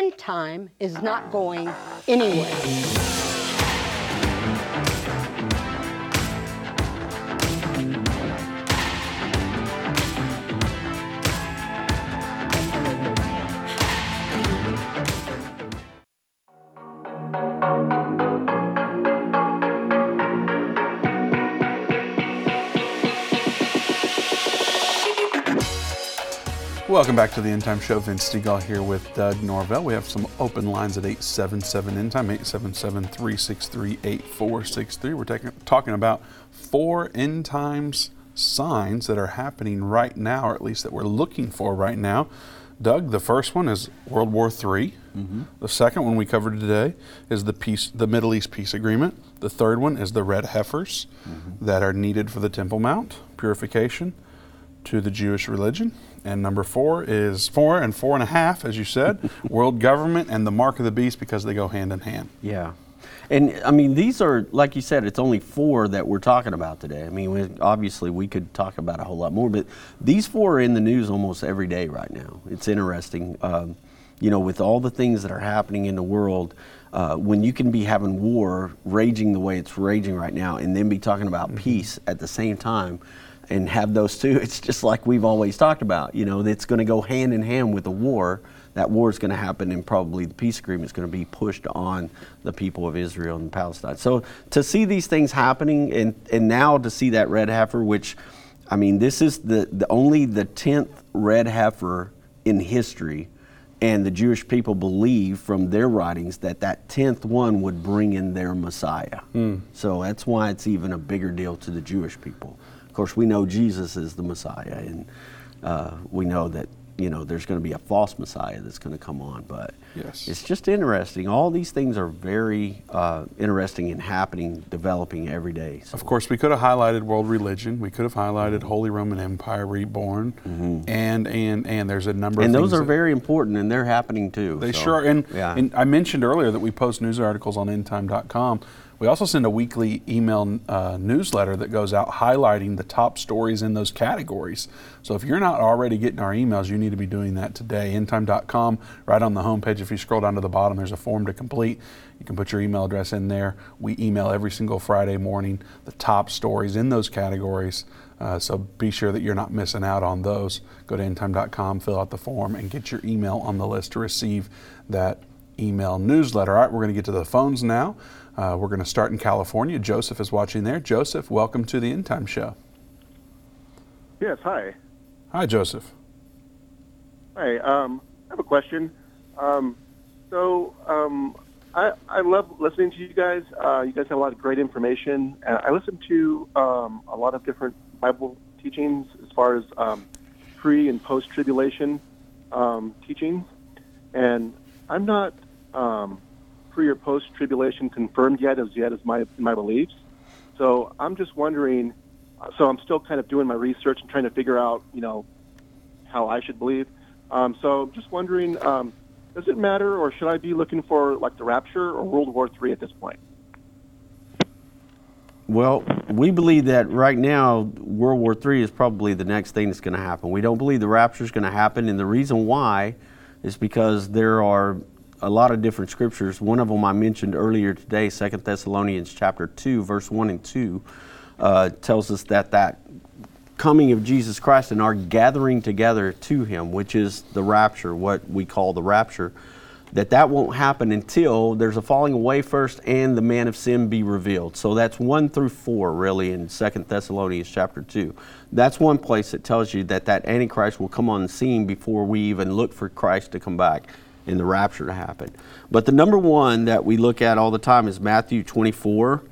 Speaker 9: End time is not going anywhere.
Speaker 1: Welcome back to the End Time Show. Vince Stegall here with Doug Norvell. We have some open lines at 877 End Time, 877 363 8463. We're taking, talking about four End Times signs that are happening right now, or at least that we're looking for right now. Doug, the first one is World War III.
Speaker 2: Mm-hmm.
Speaker 1: The second one we covered today is the peace, the Middle East peace agreement. The third one is the red heifers
Speaker 2: Mm-hmm.
Speaker 1: that are needed for the Temple Mount purification to the Jewish religion. And number four is four and four and a half, as you said, world government and the mark of the beast because they go hand in hand.
Speaker 2: Yeah. And I mean, these are, like you said, it's only four that we're talking about today. I mean, we, obviously, we could talk about a whole lot more, but these four are in the news almost every day right now. It's interesting. Um, you know, with all the things that are happening in the world, uh, when you can be having war raging the way it's raging right now and then be talking about peace at the same time and have those two, it's just like we've always talked about. You know, it's going to go hand in hand with the war. That war is going to happen, and probably the peace agreement is going to be pushed on the people of Israel and Palestine. So to see these things happening, and and now to see that red heifer, which, I mean, this is the, the only the tenth red heifer in history, and the Jewish people believe from their writings that that tenth one would bring in their Messiah. Hmm. So that's why it's even a bigger deal to the Jewish people. Of course, we know Jesus is the Messiah, and uh, we know that you know there's going to be a false Messiah that's going to come on. But
Speaker 1: Yes.
Speaker 2: it's just interesting. All these things are very uh, interesting and happening, developing every day. So,
Speaker 1: Of course, we could have highlighted world religion. We could have highlighted Holy Roman Empire reborn, and and and there's a number
Speaker 2: Mm-hmm. and
Speaker 1: of
Speaker 2: those are very important, and they're happening too.
Speaker 1: They
Speaker 2: so,
Speaker 1: sure are. And,
Speaker 2: yeah.
Speaker 1: and I mentioned earlier that we post news articles on endtime.com. We also send a weekly email uh, newsletter that goes out highlighting the top stories in those categories. So if you're not already getting our emails, you need to be doing that today. Endtime.com, right on the homepage, if you scroll down to the bottom, there's a form to complete. You can put your email address in there. We email every single Friday morning the top stories in those categories. Uh, so be sure that you're not missing out on those. Go to endtime.com, fill out the form, and get your email on the list to receive that email newsletter. All right, we're going to get to the phones now. Uh, we're going to start in California. Joseph is watching there. Joseph, welcome to the End Time Show.
Speaker 10: Yes, hi.
Speaker 1: Hi, Joseph.
Speaker 10: Hi. Um, I have a question. Um, so um, I, I love listening to you guys. Uh, you guys have a lot of great information. And I listen to um, a lot of different Bible teachings as far as um, pre and post tribulation um, teachings. And I'm not um, pre or post tribulation confirmed yet as yet as my my beliefs. So I'm just wondering. So I'm still kind of doing my research and trying to figure out, you know, how I should believe. Um, so just wondering, um, does it matter, or should I be looking for like the rapture or World War III at this point?
Speaker 2: Well, we believe that right now World War III is probably the next thing that's going to happen. We don't believe the rapture is going to happen, and the reason why is because there are a lot of different scriptures. One of them I mentioned earlier today, Second Thessalonians chapter two, verse one and two, uh, tells us that that coming of Jesus Christ and our gathering together to Him, which is the rapture, what we call the rapture, that that won't happen until there's a falling away first and the man of sin be revealed. So that's one through four, really, in Second Thessalonians chapter two. That's one place that tells you that that Antichrist will come on the scene before we even look for Christ to come back and the rapture to happen. But the number one that we look at all the time is Matthew 24,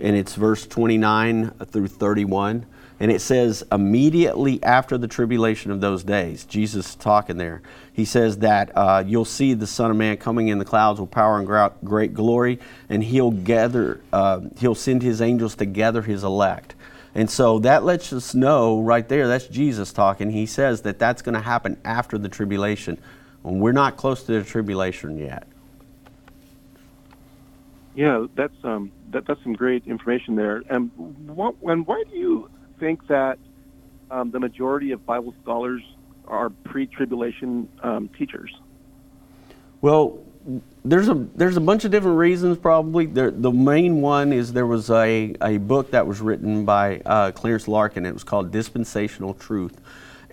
Speaker 2: and it's verse 29 through 31. And it says, immediately after the tribulation of those days, Jesus talking there. He says that uh, you'll see the Son of Man coming in the clouds with power and great glory, and he'll gather, uh, he'll send his angels to gather his elect And so that lets us know right there, that's Jesus talking. He says that that's going to happen after the tribulation. And we're not close to the tribulation yet.
Speaker 10: Yeah, that's um, that, that's some great information there. And what, and why do you think that um, the majority of Bible scholars are pre-tribulation um, teachers?
Speaker 2: Well, there's a there's a bunch of different reasons. Probably there, the main one is there was a, a book that was written by uh, Clarence Larkin. It was called Dispensational Truth,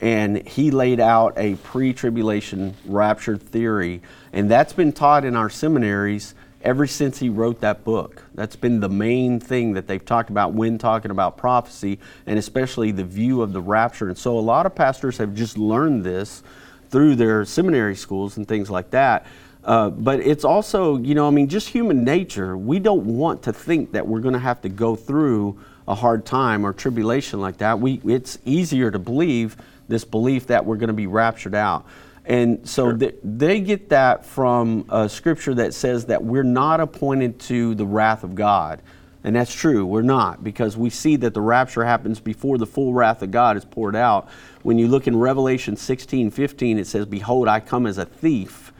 Speaker 2: and he laid out a pre-tribulation rapture theory, and that's been taught in our seminaries ever since he wrote that book. That's been the main thing that they've talked about when talking about prophecy, and especially the view of the rapture. And so a lot of pastors have just learned this through their seminary schools and things like that. Uh, but it's also, you know, I mean, just human nature. We don't want to think that we're going to have to go through a hard time or tribulation like that. We, it's easier to believe this belief that we're going to be raptured out. And so sure. they, they get that from a scripture that says that we're not appointed to the wrath of God. And that's true, we're not, because we see that the rapture happens before the full wrath of God is poured out. When you look in Revelation 16 15, it says, Behold, I come as a thief,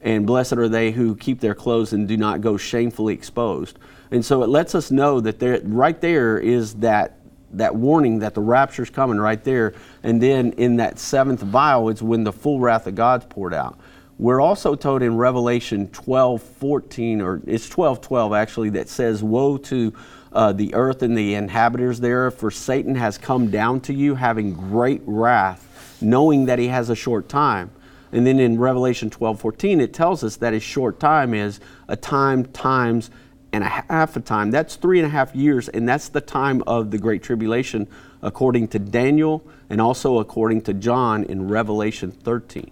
Speaker 2: and blessed are they who keep their clothes and do not go shamefully exposed. And so it lets us know that there, right there is that that warning that the rapture's coming right there. And then in that seventh vial it's when the full wrath of God's poured out. We're also told in Revelation 12, 14, or it's 12, 12 actually, that says, Woe to uh, the earth and the inhabitants there, for Satan has come down to you having great wrath, knowing that he has a short time. And then in Revelation 12, 14, it tells us that his short time is a time times and a half a time. That's three and a half years, and that's the time of the Great Tribulation, according to Daniel and also according to John in Revelation 13.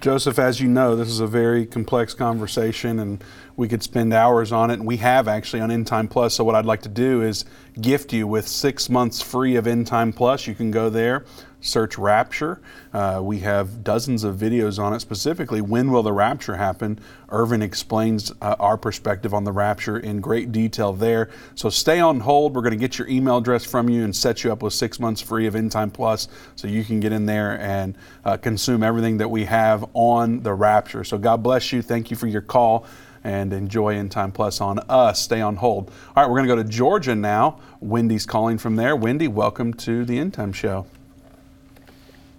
Speaker 1: Joseph, as you know, this is a very complex conversation, and we could spend hours on it, and we have actually on End Time Plus. So, what I'd like to do is gift you with six months free of End Time Plus. You can go there, search Rapture. Uh, we have dozens of videos on it, specifically when will the rapture happen. Irvin explains uh, our perspective on the rapture in great detail there. So stay on hold. We're going to get your email address from you and set you up with six months free of End Time Plus so you can get in there and uh, consume everything that we have on the rapture. So God bless you. Thank you for your call and enjoy End Time Plus on us. Stay on hold. All right, we're going to go to Georgia now. Wendy's calling from there. Wendy, welcome to the End Time Show.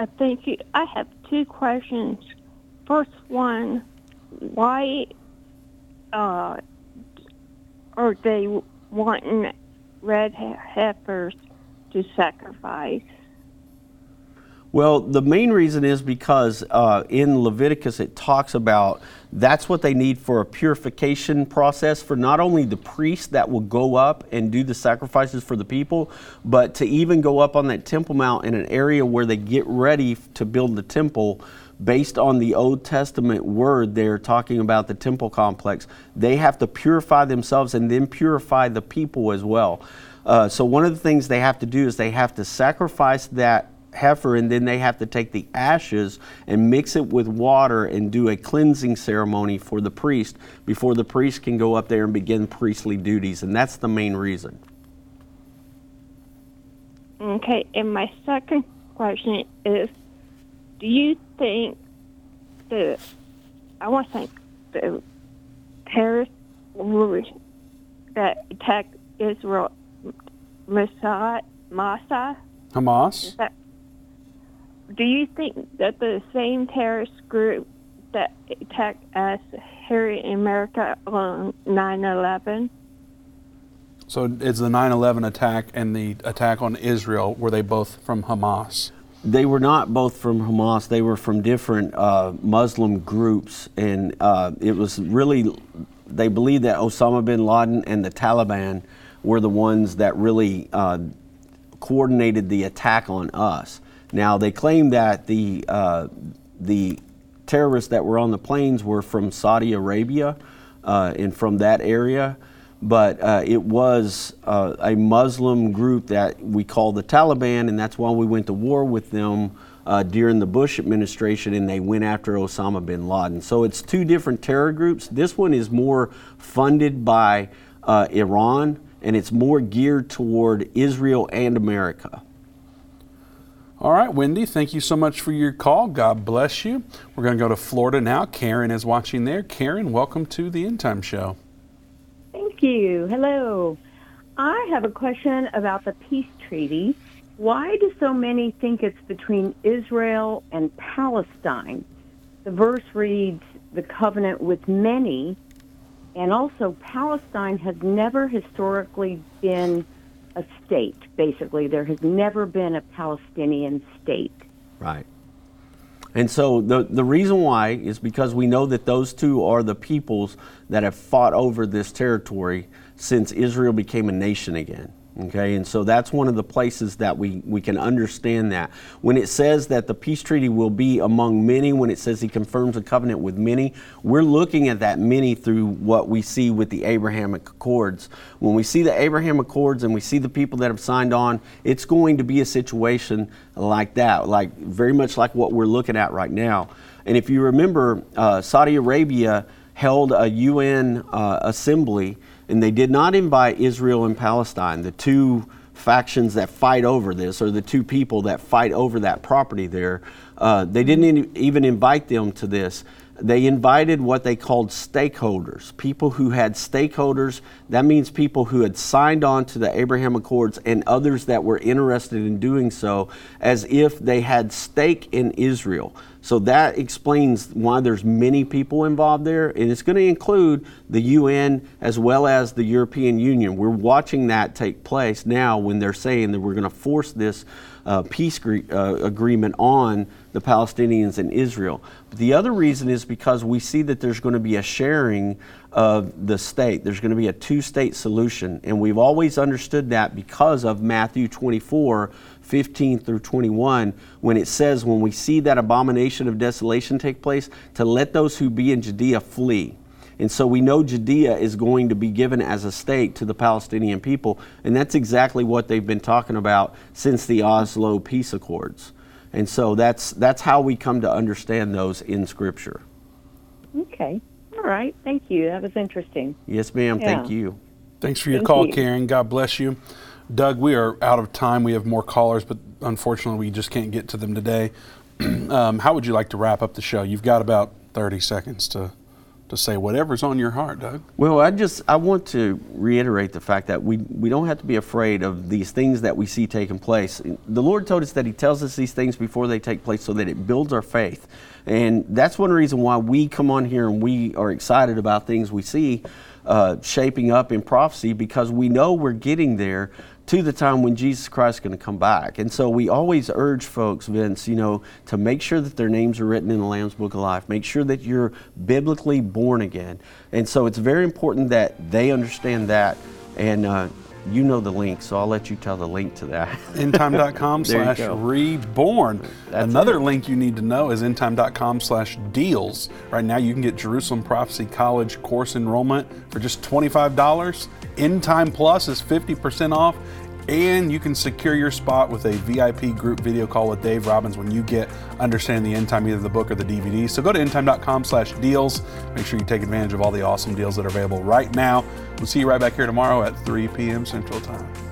Speaker 11: Uh, thank you. I have two questions. First one, why uh, are they wanting red heifers to sacrifice?
Speaker 2: Well, the main reason is because uh, in Leviticus it talks about that's what they need for a purification process for not only the priest that will go up and do the sacrifices for the people, but to even go up on that Temple Mount in an area where they get ready to build the temple based on the Old Testament word they're talking about the temple complex. They have to purify themselves and then purify the people as well. Uh, so, one of the things they have to do is they have to sacrifice that heifer and then they have to take the ashes and mix it with water and do a cleansing ceremony for the priest before the priest can go up there and begin priestly duties and that's the main reason
Speaker 11: okay and my second question is do you think the i want to think the terrorists that attacked israel Mossad, Mossad
Speaker 1: Hamas?
Speaker 11: That, do you think that the same terrorist group that attacked us here in America on 9 11?
Speaker 1: So it's the 9 11 attack and the attack on Israel. Were they both from Hamas?
Speaker 2: They were not both from Hamas. They were from different uh, Muslim groups. And uh, it was really, they believed that Osama bin Laden and the Taliban were the ones that really uh, coordinated the attack on us. Now they claim that the uh, the terrorists that were on the planes were from Saudi Arabia uh, and from that area, but uh, it was uh, a Muslim group that we call the Taliban, and that's why we went to war with them. Uh, during the Bush administration, and they went after Osama bin Laden. So it's two different terror groups. This one is more funded by uh, Iran and it's more geared toward Israel and America.
Speaker 1: All right, Wendy, thank you so much for your call. God bless you. We're going to go to Florida now. Karen is watching there. Karen, welcome to the End Time Show.
Speaker 12: Thank you. Hello. I have a question about the peace treaty. Why do so many think it's between Israel and Palestine? The verse reads, the covenant with many, and also Palestine has never historically been a state, basically. There has never been a Palestinian state.
Speaker 2: Right. And so the, the reason why is because we know that those two are the peoples that have fought over this territory since Israel became a nation again. Okay, and so that's one of the places that we, we can understand that. When it says that the peace treaty will be among many, when it says he confirms a covenant with many, we're looking at that many through what we see with the Abrahamic Accords. When we see the Abraham Accords and we see the people that have signed on, it's going to be a situation like that, like very much like what we're looking at right now. And if you remember, uh, Saudi Arabia held a UN uh, assembly and they did not invite Israel and Palestine, the two factions that fight over this, or the two people that fight over that property there. Uh, they didn't even invite them to this. They invited what they called stakeholders, people who had stakeholders. That means people who had signed on to the Abraham Accords and others that were interested in doing so as if they had stake in Israel. So that explains why there's many people involved there, and it's going to include the UN as well as the European Union. We're watching that take place now when they're saying that we're going to force this uh, peace uh, agreement on the Palestinians and Israel. But the other reason is because we see that there's going to be a sharing of the state. There's going to be a two state solution, and we've always understood that because of Matthew 24 15 through 21, when it says, When we see that abomination of desolation take place, to let those who be in Judea flee. And so we know Judea is going to be given as a state to the Palestinian people, and that's exactly what they've been talking about since the Oslo peace accords. And so that's that's how we come to understand those in Scripture.
Speaker 12: Okay. All right. Thank you. That was interesting.
Speaker 2: Yes, ma'am. Yeah. Thank you.
Speaker 1: Thanks for your Thank call, you. Karen. God bless you. Doug, we are out of time. We have more callers, but unfortunately, we just can't get to them today. um, how would you like to wrap up the show? You've got about 30 seconds to to say whatever's on your heart, Doug.
Speaker 2: Well, I just I want to reiterate the fact that we we don't have to be afraid of these things that we see taking place. The Lord told us that He tells us these things before they take place, so that it builds our faith, and that's one reason why we come on here and we are excited about things we see uh, shaping up in prophecy because we know we're getting there to the time when Jesus Christ is going to come back. And so we always urge folks, Vince, you know, to make sure that their names are written in the Lamb's Book of Life. Make sure that you're biblically born again. And so it's very important that they understand that. And uh, you know the link, so I'll let you tell the link to that.
Speaker 1: endtime.com slash reborn. That's Another it. link you need to know is endtime.com slash deals. Right now you can get Jerusalem Prophecy College course enrollment for just $25. End Time Plus is 50% off. And you can secure your spot with a VIP group video call with Dave Robbins when you get Understanding the End Time, either the book or the DVD. So go to endtime.com slash deals. Make sure you take advantage of all the awesome deals that are available right now. We'll see you right back here tomorrow at 3 p.m. Central Time.